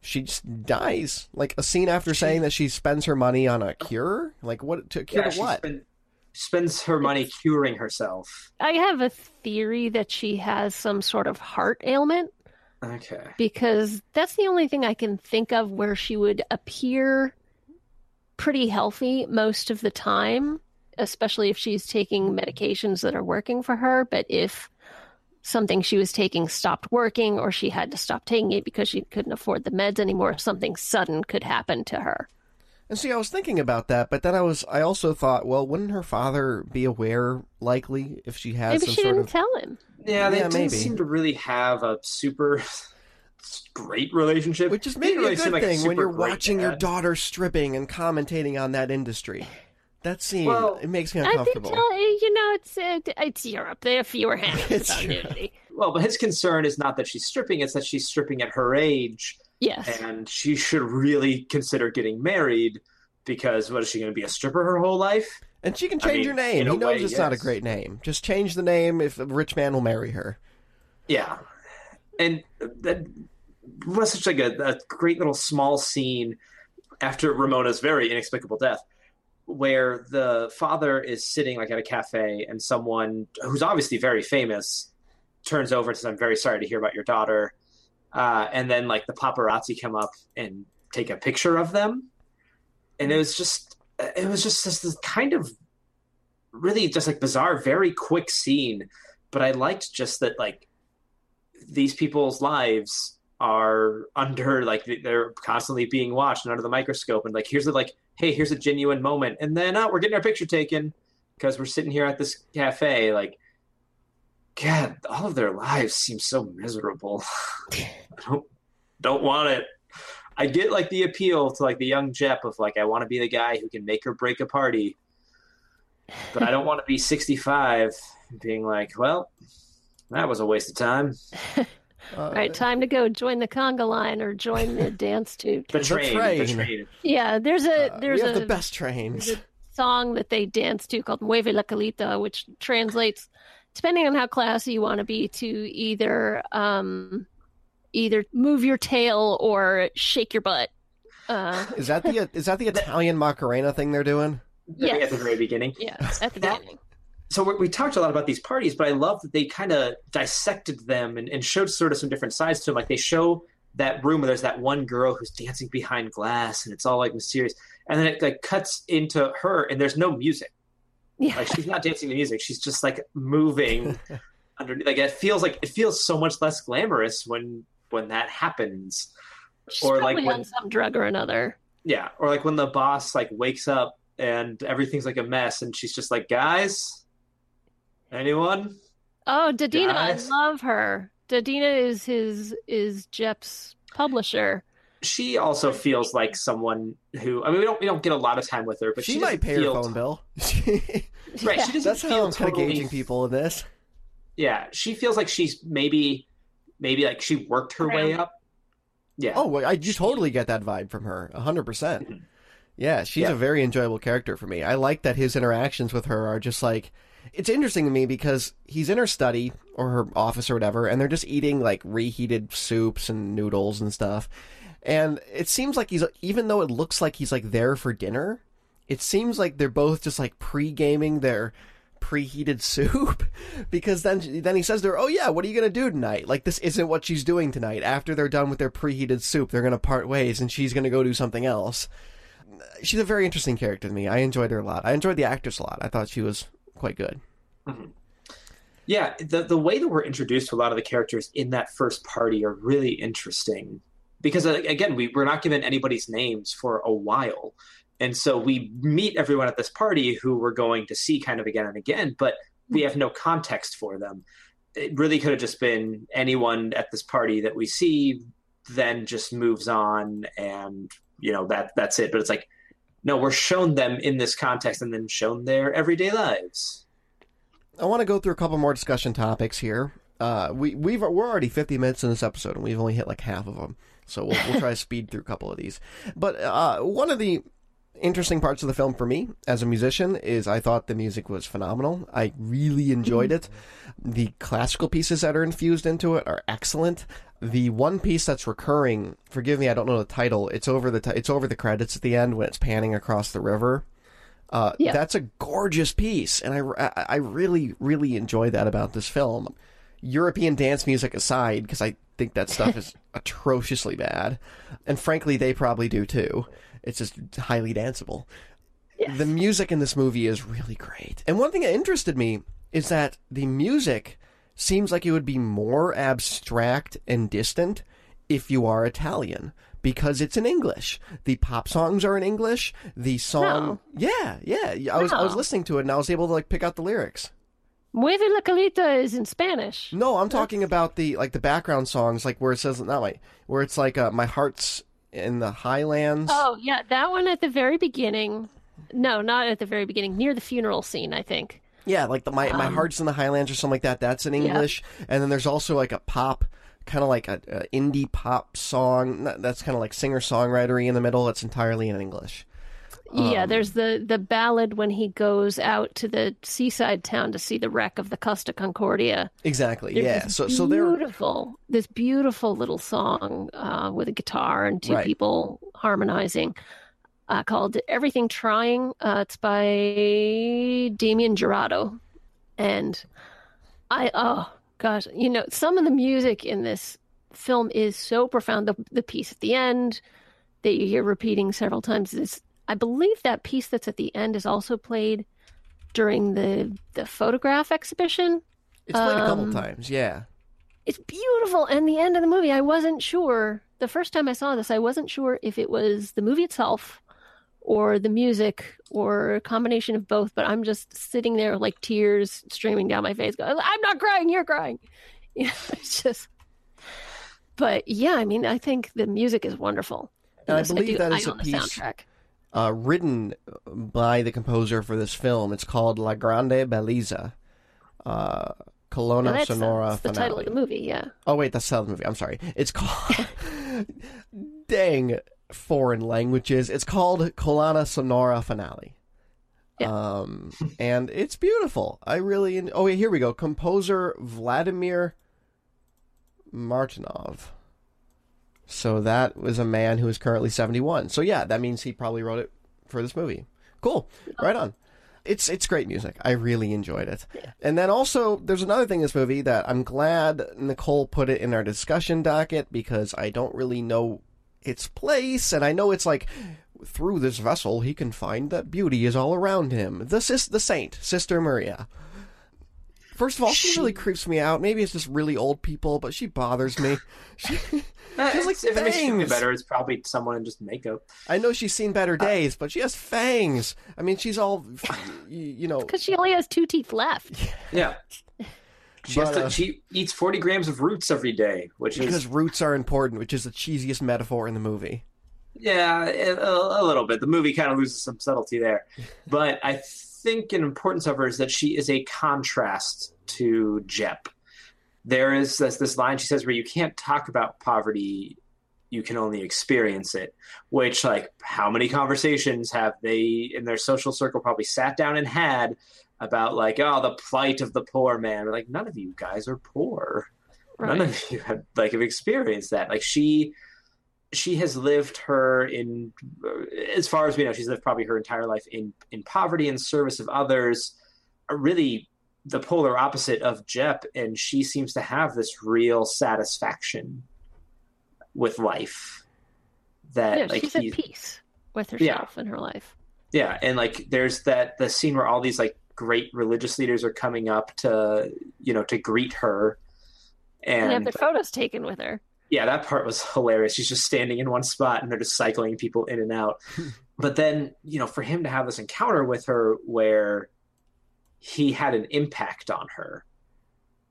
she just dies. Like a scene after saying that she spends her money on a cure. Like what to cure Yeah, to what? spend- spends her money curing herself. I have a theory that she has some sort of heart ailment Okay. because that's the only thing I can think of where she would appear pretty healthy most of the time, especially if she's taking medications that are working for her. But if something she was taking stopped working or she had to stop taking it because she couldn't afford the meds anymore, something sudden could happen to her. And see, I was thinking about that, but then I was, I also thought, well, wouldn't her father be aware, likely, if she had Maybe some she sort didn't of? tell him. Yeah, they Yeah, didn't maybe. seem to really have a super great relationship. Which is They maybe really a seem good like a thing when you're great watching your daughter stripping and commentating on that industry. That scene, Well, it makes me uncomfortable. I think, uncomfortable. uh, you know, it's uh, it's Europe. They have fewer <laughs> hands It's about nudity. Well, but his concern is not that she's stripping; it's that she's stripping at her age, Yes. and she should really consider getting married because what is she going to be a stripper her whole life? and she can I change mean, her name. He knows way, it's not a great name. Just change the name if a rich man will marry her. Yeah, and that was such like a, a great little small scene after Ramona's very inexplicable death, where the father is sitting like at a cafe, and someone who's obviously very famous turns over and says, "I'm very sorry to hear about your daughter," uh, and then like the paparazzi come up and take a picture of them, and it was just it was just this, kind of really just like bizarre, very quick scene, but I liked just that like these people's lives are under like they're constantly being watched and under the microscope. And like here's the like hey here's a genuine moment. And then oh we're getting our picture taken because we're sitting here at this cafe like god all of their lives seem so miserable. <laughs> I don't don't want it. I get like the appeal to like the young jep of like i want to be the guy who can make or break a party but i don't want to be 65 being like well that was a waste of time <laughs> Uh, All right, time to go join the conga line or join the <laughs> dance troupe. the The train, train. the train. Yeah, there's a uh, there's we have a the best trains. a song that they dance to called Mueve la Colita, which translates, depending on how classy you want to be, to either um, either move your tail or shake your butt. Uh, Is that the is that the <laughs> Italian Macarena thing they're doing? Yes. at the very beginning. yeah, at the That- beginning. So we, we talked a lot about these parties, but I love that they kind of dissected them and, and showed sort of some different sides to them. Like they show that room where there's that one girl who's dancing behind glass, and it's all like mysterious, and then it like cuts into her, and there's no music. Yeah, Like she's not dancing to music; she's just like moving <laughs> underneath. Like it feels like it feels so much less glamorous when when that happens. she's or, like, when- some drug or another. Yeah, or like when the boss like wakes up and everything's like a mess, and she's just like, "Guys, anyone?" Oh, Dadina, Guys. I love her. Dadina is his is Jep's publisher. she also feels like someone who I mean we don't we don't get a lot of time with her, but she, she, might doesn't pay her feel phone bill. <laughs> <laughs> right. Yeah. She doesn't That's feel how I'm kind of totally, gauging people in this. Yeah, she feels like she's maybe maybe like she worked her way up. Yeah. Oh, well, I you totally get that vibe from her, hundred percent. Mhm. Yeah, she's Yeah. a very enjoyable character for me. I like that his interactions with her are just like. It's interesting to me because he's in her study or her office or whatever, and they're just eating like reheated soups and noodles and stuff. And it seems like he's even though it looks like he's like there for dinner, it seems like they're both just like pre-gaming their preheated <laughs> soup because then then he says to her, "Oh yeah, what are you gonna do tonight? Like this isn't what she's doing tonight. After they're done with their preheated soup, they're gonna part ways, and she's gonna go do something else." She's a very interesting character to me. I enjoyed her a lot. I enjoyed the actress a lot. I thought she was quite good. Mm-hmm. Yeah, the the way that we're introduced to a lot of the characters in that first party are really interesting because uh, again, we we're not given anybody's names for a while. And so we meet everyone at this party who we're going to see kind of again and again, but we have no context for them. It really could have just been anyone at this party that we see, then just moves on, and you know that that's it. But it's like, no, we're shown them in this context, and then shown their everyday lives. I want to go through a couple more discussion topics here. Uh, we we've we're already 50 minutes in this episode, and we've only hit like half of them. So we'll, we'll try to <laughs> speed through a couple of these. But uh, one of the interesting parts of the film for me as a musician is I thought the music was phenomenal. I really enjoyed it. The classical pieces that are infused into it are excellent. The one piece that's recurring, forgive me, I don't know the title. It's over the t- it's over the credits at the end when it's panning across the river. Uh, yeah. That's a gorgeous piece, and I, I really really enjoy that about this film. European dance music aside, because I think that stuff is <laughs> atrociously bad, and frankly, they probably do too. It's just highly danceable. Yes. The music in this movie is really great. And one thing that interested me is that the music seems like it would be more abstract and distant if you are Italian because it's in English. The pop songs are in English. The song, no. yeah, yeah. I was. I was listening to it and I was able to like pick out the lyrics. Mueve la colita is in Spanish. No, I'm That's... talking about the like the background songs, like where it says not my where it's like uh, my heart's in the Highlands. Oh yeah, that one at the very beginning. No, not at the very beginning. Near the funeral scene, I think. Yeah, like the my um, my heart's in the Highlands or something like that. That's in English, yeah. and then there's also like a pop, kind of like a, a, indie pop song. That's kind of like singer songwritery in the middle. That's entirely in English. Yeah, um, there's the the ballad when he goes out to the seaside town to see the wreck of the Costa Concordia. Exactly. There's yeah. So so they're beautiful. This beautiful little song uh, with a guitar and two right. people harmonizing. Uh, called Everything Trying. Uh, it's by Damien Jurado. And I, oh gosh, you know, some of the music in this film is so profound. The, the piece at the end that you hear repeating several times is I believe that piece that's at the end is also played during the the photograph exhibition. It's played um, a couple um, times, yeah. It's beautiful, and the end of the movie, I wasn't sure. The first time I saw this, I wasn't sure if it was the movie itself or the music or a combination of both. But I'm just sitting there like tears streaming down my face, going, "I'm not crying, you're crying." <laughs> You know, it's just. But yeah, I mean, I think the music is wonderful. And I believe I do, that is a piece. Soundtrack uh, written by the composer for this film. It's called La Grande Bellezza. Uh, Colonna no, Sonora that's the title of the movie, yeah. Oh wait, that's the title of the movie. I'm sorry. It's called. <laughs> dang foreign languages. It's called Colonna Sonora Finale. Yeah. Um, and it's beautiful. I really. oh, wait, here we go. Composer Vladimir Martynov. So that was a man who is currently 71. So yeah, that means he probably wrote it for this movie. Cool. Oh. Right on. It's it's great music. I really enjoyed it. Yeah. And then also there's another thing in this movie that I'm glad Nicole put it in our discussion docket because I don't really know its place and I know it's like through this vessel he can find that beauty is all around him. The sis the saint, Sister Maria. First of all, she, she really creeps me out. Maybe it's just really old people, but she bothers me. <laughs> She, <laughs> uh, like if it makes you feel better, it's probably someone in just makeup. I know she's seen better uh, days, uh, but she has fangs. I mean, she's all, <laughs> you know, because she only has two teeth left. Yeah. She, but, to, uh, she eats 40 grams of roots every day, which because is... roots are important, which is the cheesiest metaphor in the movie. Yeah, a, a little bit. The movie kind of loses some subtlety there. But I think an importance of her is that she is a contrast to Jep. There is this, this line she says where you can't talk about poverty, you can only experience it. Which, like, how many conversations have they in their social circle probably sat down and had about, like, oh, the plight of the poor man? like, none of you guys are poor. Right. None of you have like have experienced that. Like she she has lived her in uh, as far as we know she's lived probably her entire life in in poverty and service of others uh, really the polar opposite of jep and she seems to have this real satisfaction with life that yeah, like she's he- at peace with herself and her life. yeah and like there's that the scene where all these like great religious leaders are coming up to you know to greet her And, have their photos taken with her. Yeah, that part was hilarious. She's just standing in one spot and they're just cycling people in and out. <laughs> but then, you know, for him to have this encounter with her where he had an impact on her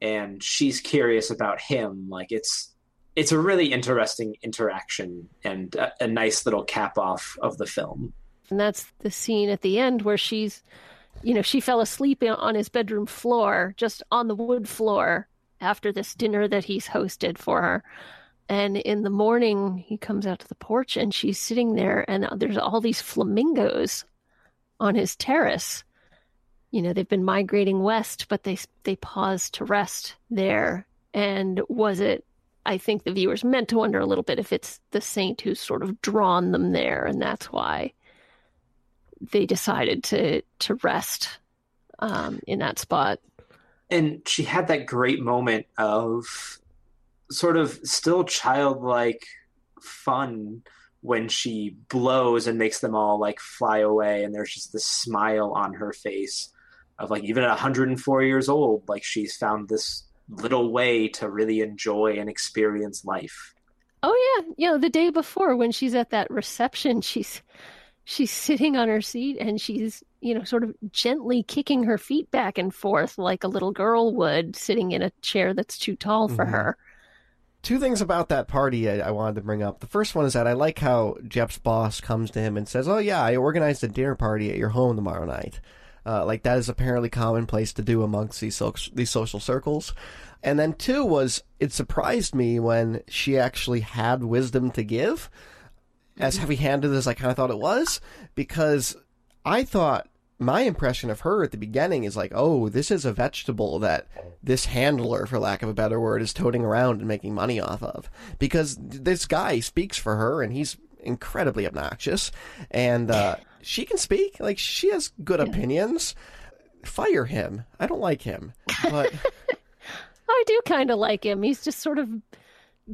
and she's curious about him, like it's it's a really interesting interaction and a, a nice little cap off of the film. And that's the scene at the end where she's, you know, she fell asleep on his bedroom floor, just on the wood floor after this dinner that he's hosted for her. And in the morning, he comes out to the porch and she's sitting there, and there's all these flamingos on his terrace. You know, they've been migrating west, but they they paused to rest there. And was it? I think the viewers meant to wonder a little bit if it's the saint who's sort of drawn them there, and that's why they decided to to rest um, in that spot. and she had that great moment of sort of still childlike fun when she blows and makes them all like fly away and there's just this smile on her face of like even at 104 years old like she's found this little way to really enjoy and experience life Oh yeah, you know the day before when she's at that reception, <laughs> she's she's sitting on her seat and she's you know sort of gently kicking her feet back and forth like a little girl would, sitting in a chair that's too tall for Mhm. her. Two things about that party I, I wanted to bring up. The first one is that I like how Jep's boss comes to him and says, "Oh yeah, I organized a dinner party at your home tomorrow night." Uh, like that is apparently commonplace to do amongst these so- these social circles. And then two was it surprised me when she actually had wisdom to give, as heavy-handed as I kind of thought it was, because I thought my impression of her at the beginning is like, oh, this is a vegetable that this handler, for lack of a better word, is toting around and making money off of. Because this guy speaks for her and he's incredibly obnoxious. And uh, <laughs> she can speak. Like, she has good opinions. Fire him. I don't like him. But <laughs> I do kind of like him. He's just sort of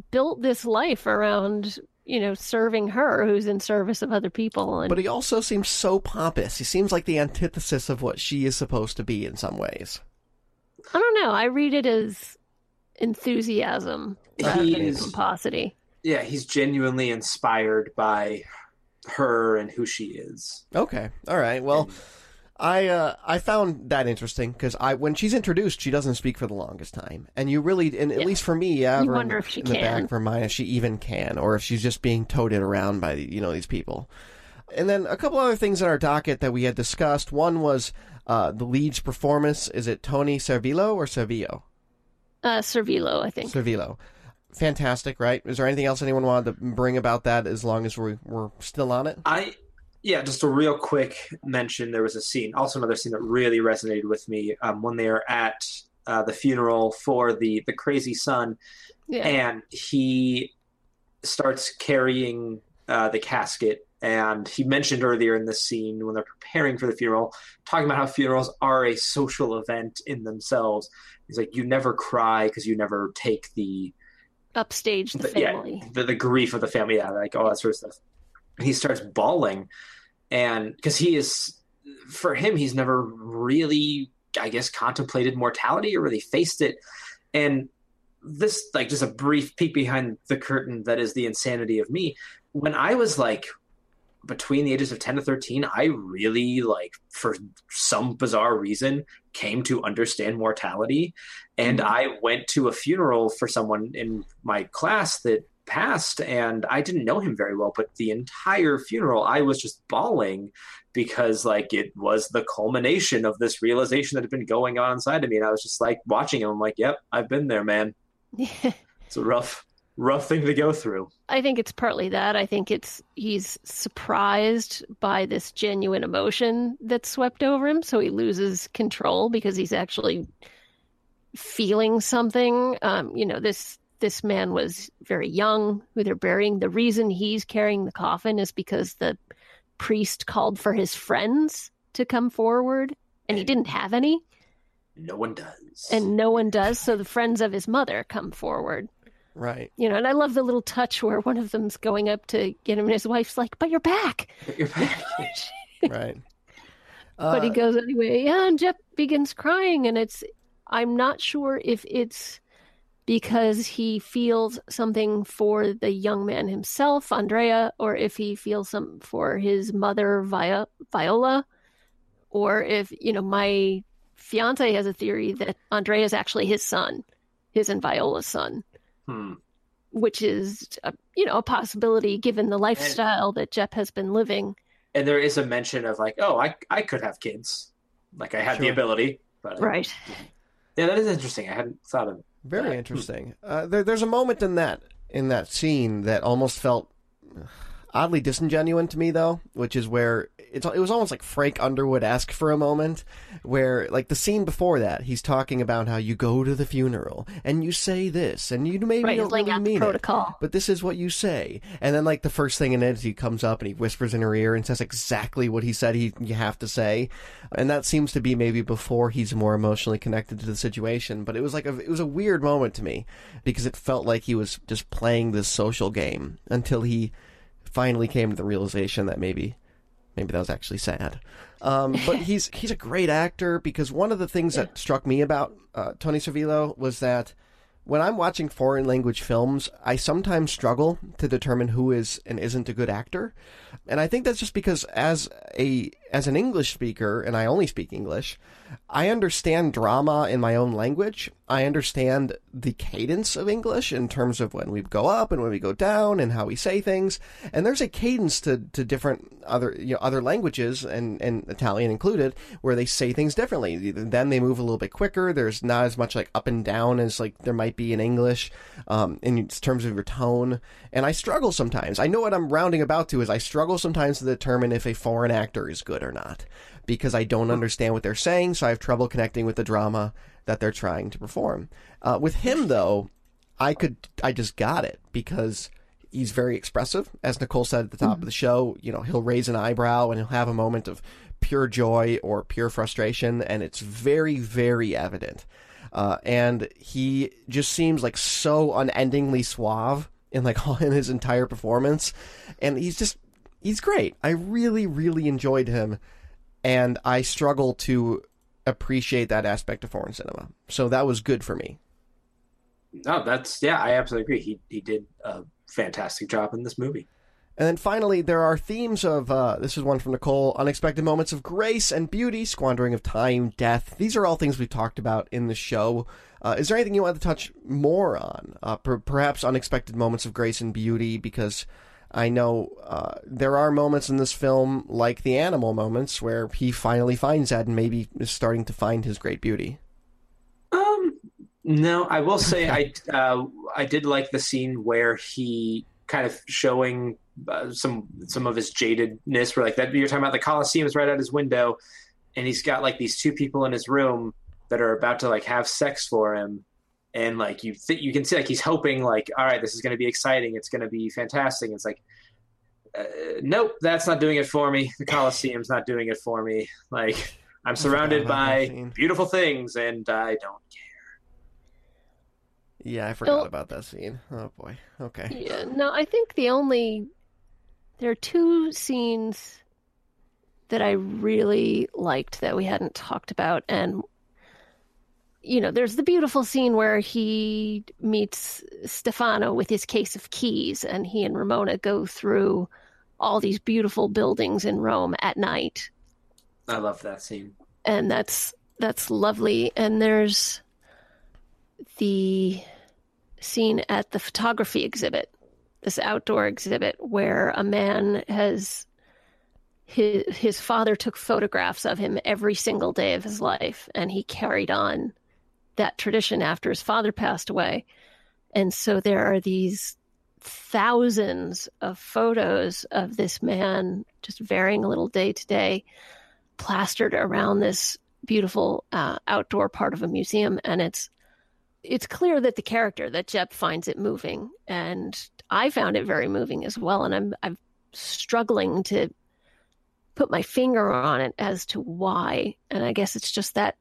built this life around you know serving her, who's in service of other people, and but he also seems so pompous. He seems like the antithesis of what she is supposed to be in some ways. I don't know. I read it as enthusiasm rather He than is- pomposity. yeah he's genuinely inspired by her and who she is Okay. All right. Well, I uh, I found that interesting because I when she's introduced, she doesn't speak for the longest time, and you really, and at Yeah. least for me, yeah, You wonder in, if she in the back can. of her if she even can, or if she's just being toted around by you know these people. And then a couple other things in our docket that we had discussed. One was uh, the lead's performance. Is it Toni Servillo or Servillo? Uh, Cervillo, I think. Servillo. Fantastic, right? Is there anything else anyone wanted to bring about that as long as we're, we're still on it? I yeah, just a real quick mention. There was a scene, also another scene that really resonated with me um, when they are at uh, the funeral for the the crazy son, yeah. and he starts carrying uh, the casket. And he mentioned earlier in this scene when they're preparing for the funeral, talking about how funerals are a social event in themselves. He's like, you never cry because you never take the Upstage the the- yeah, family. the, the grief of the family, yeah, like all that sort of stuff. He starts bawling, and because he is, for him, he's never really, I guess, contemplated mortality or really faced it. And this, like, just a brief peek behind the curtain that is the insanity of me. When I was like between the ages of 10 to 13, I really, like, for some bizarre reason, came to understand mortality. And mm-hmm. I went to a funeral for someone in my class that passed, and I didn't know him very well, but the entire funeral, I was just bawling because, like, it was the culmination of this realization that had been going on inside of me. And I was just like watching him, I'm like, yep, I've been there, man. <laughs> It's a rough, rough thing to go through. I think it's partly that. I think it's he's surprised by this genuine emotion that's swept over him, so he loses control because he's actually feeling something. Um, you know, this this man was very young, who they're burying. The reason he's carrying the coffin is because the priest called for his friends to come forward, and he didn't have any, No one does. and no one does. So the friends of his mother come forward. Right. You know, and I love the little touch where one of them's going up to get him, and his wife's like, "But you're back." You're back. <laughs> <laughs> Right. but he Uh, goes anyway. Yeah, and Jep begins crying, and it's I'm not sure if it's because he feels something for the young man himself, Andrea, or if he feels some for his mother, Via, Viola, or if you know my fiance has a theory that Andrea is actually his son, his and Viola's son, Hmm. which is a, you know a possibility given the lifestyle that Jep has been living. And there is a mention of like, oh, I I could have kids, like I had the ability, but Right. yeah, that is interesting. I hadn't thought of. Very interesting. Uh, there, there's a moment in that in that scene that almost felt oddly disingenuous to me, though, which is where it's it was almost like Frank Underwood esque for a moment, where like the scene before that, he's talking about how you go to the funeral and you say this, and you maybe Right. don't He's really out the mean it, but this is what you say, and then like the first thing in it is he comes up and he whispers in her ear and says exactly what he said he you have to say, and that seems to be maybe before he's more emotionally connected to the situation. But it was like a it was a weird moment to me because it felt like he was just playing this social game until he finally came to the realization that maybe maybe that was actually sad. Um, but <laughs> he's he's a great actor because one of the things that struck me about uh, Toni Servillo was that when I'm watching foreign language films, I sometimes struggle to determine who is and isn't a good actor. And I think that's just because as a as an English speaker, and I only speak English, I understand drama in my own language. I understand the cadence of English in terms of when we go up and when we go down and how we say things. And there's a cadence to, to different other you know other languages and, and Italian included where they say things differently. Then they move a little bit quicker. There's not as much like up and down as like there might be in English um, in terms of your tone. And I struggle sometimes. I know what I'm rounding about to is I struggle sometimes to determine if a foreign actor is good or not because I don't understand what they're saying, so I have trouble connecting with the drama that they're trying to perform. Uh, with him, though, I could, I just got it because he's very expressive. As Nicole said at the top of the show, you know, he'll raise an eyebrow and he'll have a moment of pure joy or pure frustration, and it's very, very evident. Uh, and he just seems like so unendingly suave in like <laughs> all in his entire performance, and he's just he's great. I really, really enjoyed him, and I struggle to appreciate that aspect of foreign cinema. So that was good for me. No, that's yeah, I absolutely agree. He he did a fantastic job in this movie. And then finally, there are themes of uh, this is one from Nicole: unexpected moments of grace and beauty, squandering of time, death. These are all things we've talked about in the show. Uh, is there anything you want to touch more on? Uh, per- perhaps unexpected moments of grace and beauty, because I know uh, there are moments in this film, like the animal moments, where he finally finds that and maybe is starting to find his great beauty. Um, no, I will say I uh, I did like the scene where he kind of showing uh, some some of his jadedness. Where like that you're talking about the Coliseum's right out his window, and he's got like these two people in his room that are about to like have sex for him, and like you th- you can see like he's hoping like all right this is going to be exciting, it's going to be fantastic. It's like. Uh, nope, that's not doing it for me. The Coliseum's not doing it for me. Like I'm surrounded by beautiful things, and I don't care. Yeah, I forgot Well- about that scene. Oh boy. Okay. Yeah, no, I think the only there are two scenes that I really liked that we hadn't talked about and you know, there's the beautiful scene where he meets Stefano with his case of keys and he and Ramona go through all these beautiful buildings in Rome at night I love that scene. and that's that's lovely and there's the scene at the photography exhibit this outdoor exhibit where a man has his his father took photographs of him every single day of his life and he carried on that tradition after his father passed away and so there are these thousands of photos of this man just varying a little day to day plastered around this beautiful uh, outdoor part of a museum and it's it's clear that the character that Jep finds it moving, and I found it very moving as well. And I'm I'm struggling to put my finger on it as to why. And I guess it's just that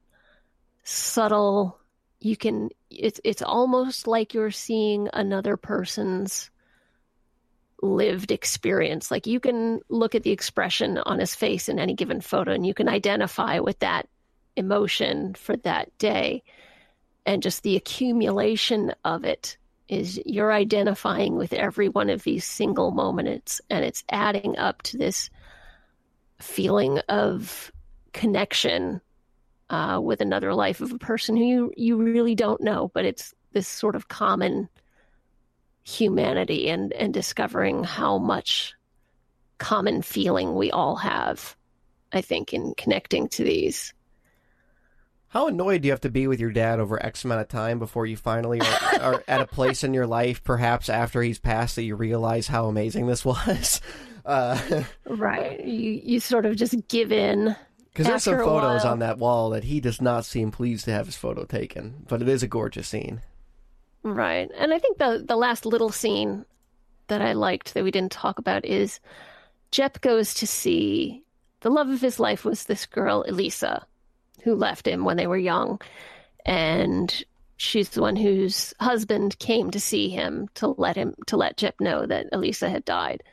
subtle. You can. It's it's almost like you're seeing another person's lived experience. Like you can look at the expression on his face in any given photo, and you can identify with that emotion for that day and just the accumulation of it is you're identifying with every one of these single moments and it's adding up to this feeling of connection uh, with another life of a person who you, you really don't know but it's this sort of common humanity and and discovering how much common feeling we all have i think in connecting to these. How annoyed do you have to be with your dad over X amount of time before you finally are, are at a place in your life, perhaps after he's passed, that you realize how amazing this was? <laughs> Uh, right. You you sort of just give in Because there's some photos on that wall that he does not seem pleased to have his photo taken, but it is a gorgeous scene. Right. And I think the the last little scene that I liked that we didn't talk about is Jep goes to see the love of his life was this girl Elisa who left him when they were young and she's the one whose husband came to see him to let him to let Jep know that Elisa had died.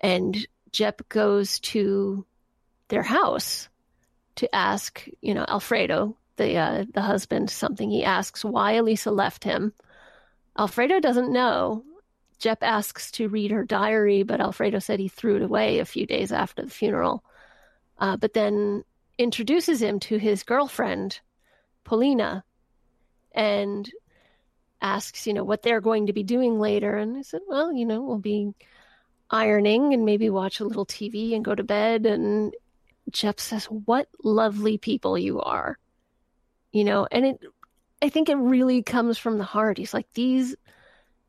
And Jep goes to their house to ask, you know, Alfredo, the uh, the husband, something. He asks why Elisa left him. Alfredo doesn't know. Jep asks to read her diary, but Alfredo said he threw it away a few days after the funeral. Uh, but then introduces him to his girlfriend, Polina, and asks, you know, what they're going to be doing later. And I said, well, you know, we'll be ironing and maybe watch a little TV and go to bed. And Jep says, what lovely people you are. You know, and it, I think it really comes from the heart. He's like, these,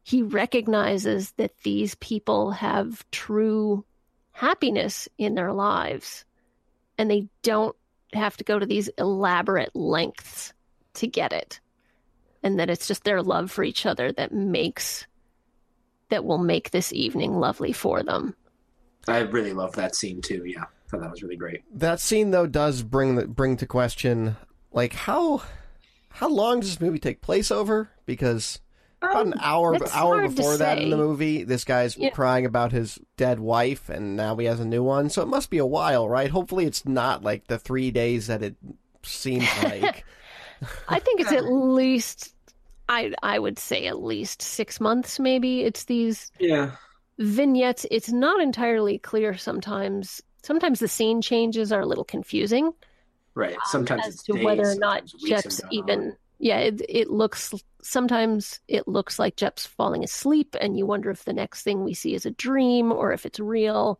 he recognizes that these people have true happiness in their lives and they don't have to go to these elaborate lengths to get it. And that it's just their love for each other that makes, that will make this evening lovely for them. I really love that scene too. Yeah, thought that was really great. That scene though does bring the, bring to question like how how long does this movie take place over? Because about an hour Um, hour before that in the movie, this guy's Yeah. crying about his dead wife, and now he has a new one. So it must be a while, right? Hopefully, it's not like the three days that it seems <laughs> like. I think it's at <laughs> least I I would say at least 6 months maybe. It's these Yeah, vignettes. It's not entirely clear sometimes. Sometimes the scene changes are a little confusing right. Sometimes as it's to days, whether or not Jep's even yeah, it it looks sometimes it looks like Jep's falling asleep and you wonder if the next thing we see is a dream or if it's real.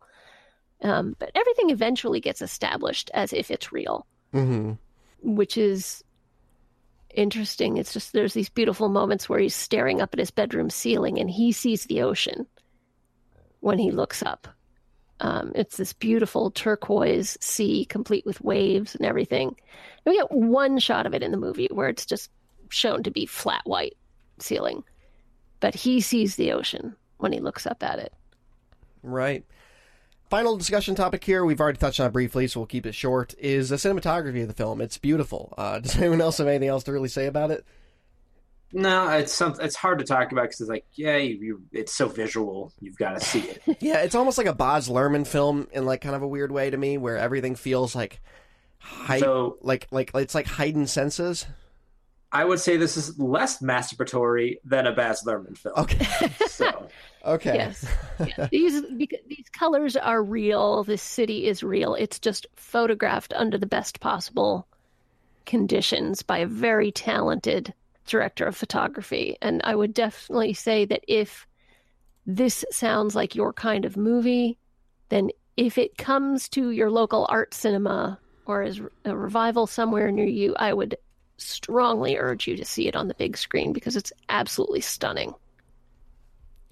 Um, but everything eventually gets established as if it's real. hmm which is interesting. It's just there's these beautiful moments where he's staring up at his bedroom ceiling and he sees the ocean when he looks up. Um, it's this beautiful turquoise sea, complete with waves and everything. And we get one shot of it in the movie where it's just shown to be flat white ceiling, but he sees the ocean when he looks up at it. Right. Final discussion topic here, we've already touched on briefly, so we'll keep it short, is the cinematography of the film. It's beautiful. Uh, <laughs> does anyone else have anything else to really say about it? No, it's some, It's hard to talk about because it's like, yeah, you, you, it's so visual. You've got to see it. <laughs> Yeah, it's almost like a Baz Luhrmann film in like kind of a weird way to me, where everything feels like height, So- like like it's like heightened senses. I would say this is less masturbatory than a Baz Luhrmann film. Okay, <laughs> So okay, Yes. <laughs> Yeah. These because these colors are real. This city is real. It's just photographed under the best possible conditions by a very talented director of photography. And I would definitely say that if this sounds like your kind of movie, then if it comes to your local art cinema or is a revival somewhere near you, I would strongly urge you to see it on the big screen because it's absolutely stunning.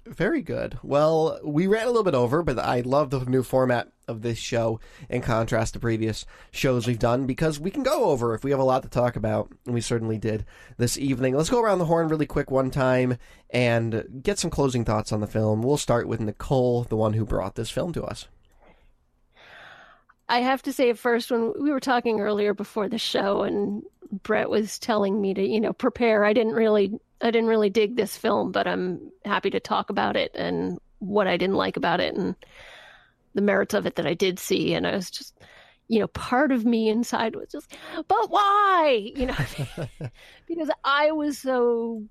Very good. Well, we ran a little bit over, but I love the new format of this show in contrast to previous shows we've done because we can go over if we have a lot to talk about, and we certainly did this evening. Let's go around the horn really quick one time and get some closing thoughts on the film. We'll start with Nicole, the one who brought this film to us. I have to say at first when we were talking earlier before the show and Brett was telling me to, you know, prepare, I didn't really I didn't really dig this film, but I'm happy to talk about it and what I didn't like about it and the merits of it that I did see. And I was just, you know, part of me inside was just, but why? You know, <laughs> <laughs> because I was so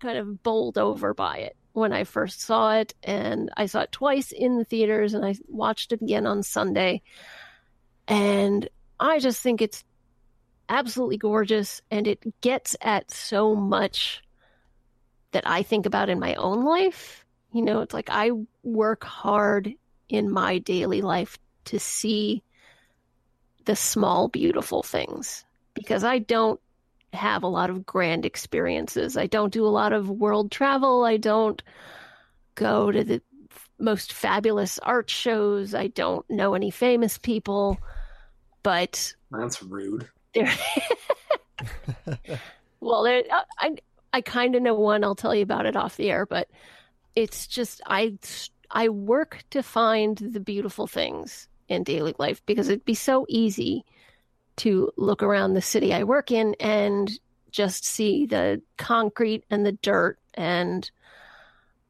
kind of bowled over by it when I first saw it. And I saw it twice in the theaters and I watched it again on Sunday. And I just think it's absolutely gorgeous and it gets at so much that I think about in my own life. You know, it's like I work hard in my daily life to see the small, beautiful things because I don't have a lot of grand experiences. I don't do a lot of world travel. I don't go to the most fabulous art shows. I don't know any famous people, but that's rude. <laughs> well, there, I I kind of know one. I'll tell you about it off the air, but it's just I I work to find the beautiful things in daily life because it'd be so easy to look around the city I work in and just see the concrete and the dirt and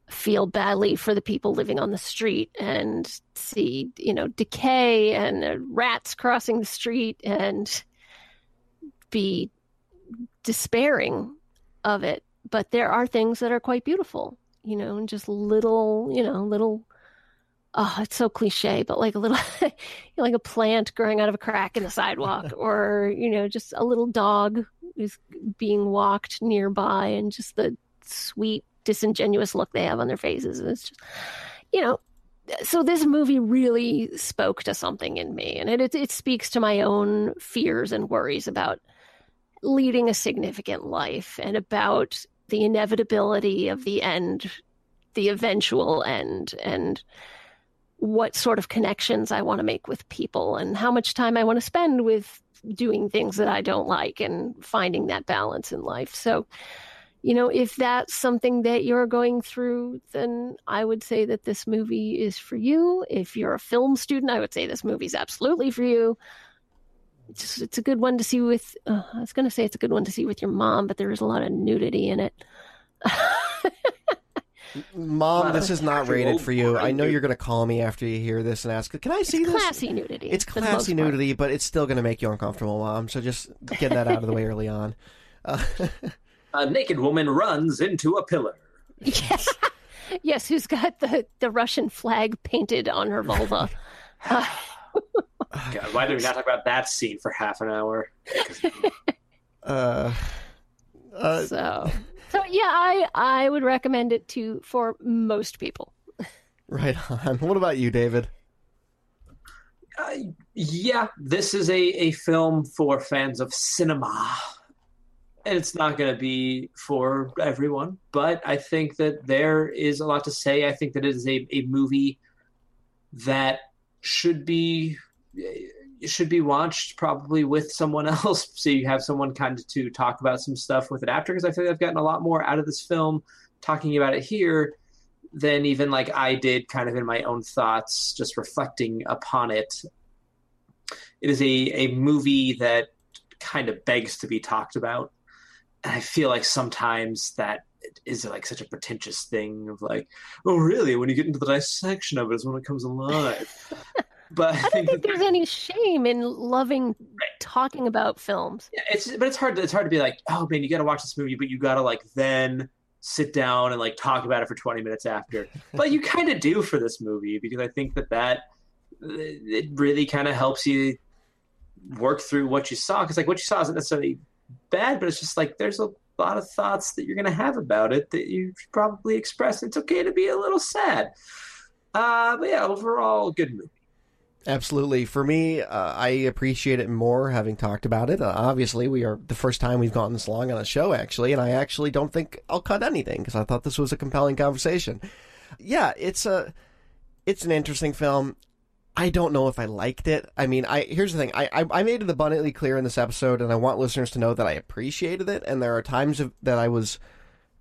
feel badly for the people living on the street and see, you know, decay and uh, rats crossing the street and be despairing of it. But there are things that are quite beautiful, you know, and just little, you know, little. Oh, it's so cliche, but like a little, <laughs> like a plant growing out of a crack in the sidewalk, <laughs> or you know, just a little dog who's being walked nearby, and just the sweet, disingenuous look they have on their faces. And it's just, you know, so this movie really spoke to something in me, and it, it it speaks to my own fears and worries about leading a significant life and about the inevitability of the end, the eventual end, and what sort of connections I want to make with people and how much time I want to spend with doing things that I don't like and finding that balance in life. So, you know, if that's something that you're going through, then I would say that this movie is for you. If you're a film student, I would say this movie's absolutely for you it's, it's a good one to see with. Uh, I was going to say it's a good one to see with your mom, but there is a lot of nudity in it. <laughs> Mom, this is not rated for you. I know you're going to call me after you hear this and ask, "Can I see it's this?" Classy nudity. It's classy nudity, but it's still going to make you uncomfortable, Mom. So just get that out of the way early on. Uh, <laughs> a naked woman runs into a pillar. Yes, <laughs> yes. Who's got the the Russian flag painted on her vulva? Uh, God, why do we not talk about that scene for half an hour? <laughs> uh, uh, so, <laughs> so yeah, I I would recommend it to for most people. Right on. What about you, David? Uh, yeah, this is a, a film for fans of cinema. And it's not going to be for everyone, but I think that there is a lot to say. I think that it is a, a movie that should be should be watched probably with someone <laughs> else. So you have someone kind of to talk about some stuff with it after because i feel like i've gotten a lot more out of this film talking about it here than even like i did kind of in my own thoughts just reflecting upon it. It is a, a movie that kind of begs to be talked about. And i feel like sometimes that is like such a pretentious thing of like oh really when you get into the dissection of it is when it comes alive <laughs> But I, don't think there's any shame in loving right. talking about films. Yeah, it's but it's hard. To, it's hard to be like, oh man, you got to watch this movie, but you got to like then sit down and like talk about it for 20 minutes after. but you kind of do for this movie because I think that that it really kind of helps you work through what you saw because like what you saw isn't necessarily bad, but it's just like there's a lot of thoughts that you're going to have about it that you probably express. It's okay to be a little sad. Uh, but yeah, overall, good movie. Absolutely. For me, uh, I appreciate it more having talked about it. Uh, obviously, we are the first time we've gotten this long on a show, actually, and I actually don't think I'll cut anything because I thought this was a compelling conversation. yeah, it's a it's an interesting film. I don't know if I liked it. I mean, I here's the thing. I, I, I made it abundantly clear in this episode, and I want listeners to know that I appreciated it. And there are times of, that I was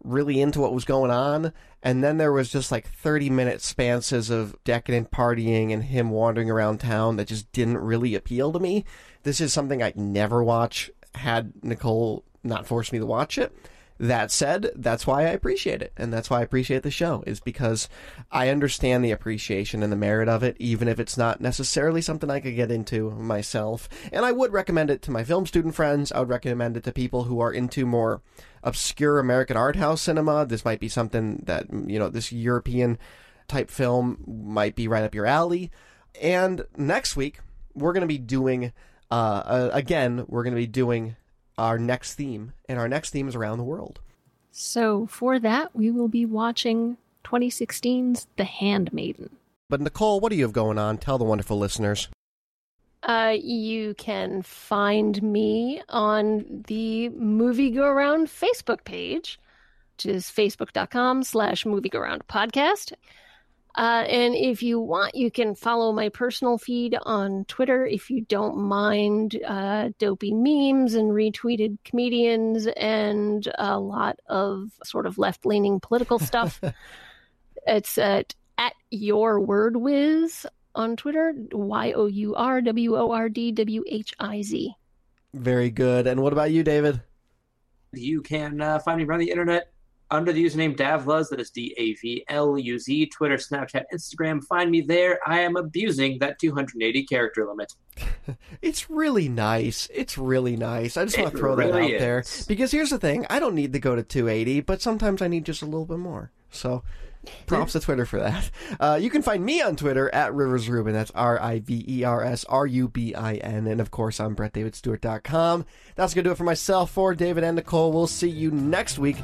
really into what was going on, and then there was just like 30 minute spanses of decadent partying and him wandering around town that just didn't really appeal to me. This is something I'd never watch had Nicole not forced me to watch it. That said, that's why I appreciate it, and that's why I appreciate the show, is because I understand the appreciation and the merit of it, even if it's not necessarily something I could get into myself. And I would recommend it to my film student friends. I would recommend it to people who are into more obscure American art house cinema. This might be something that, you know, this European type film might be right up your alley. And next week, we're going to be doing, uh, uh, again, we're going to be doing our next theme, and our next theme is around the world. So for that, we will be watching 2016's The Handmaiden. But Nicole, what do you have going on? Tell the wonderful listeners. Uh, you can find me on the Movie Go Around Facebook page, which is facebook.com slash movie go around podcast. Uh, and if you want, you can follow my personal feed on Twitter if you don't mind uh, dopey memes and retweeted comedians and a lot of sort of left leaning political stuff. <laughs> it's at, at your word whiz on Twitter, Y O U R W O R D W H I Z. Very good. And what about you, David? You can uh, find me around the internet under the username Davluz, that is D A V L U Z, Twitter, Snapchat, Instagram. Find me there. I am abusing that 280 character limit. <laughs> it's really nice. It's really nice. I just want to throw really that out is. there because here's the thing: I don't need to go to 280, but sometimes I need just a little bit more. So. Props to Twitter for that. <laughs> Uh, you can find me on Twitter at Rivers Rubin. That's R I V E R S R U B I N. And of course, I'm BrettDavidStewart.com. That's going to do it for myself, for David and Nicole. We'll see you next week.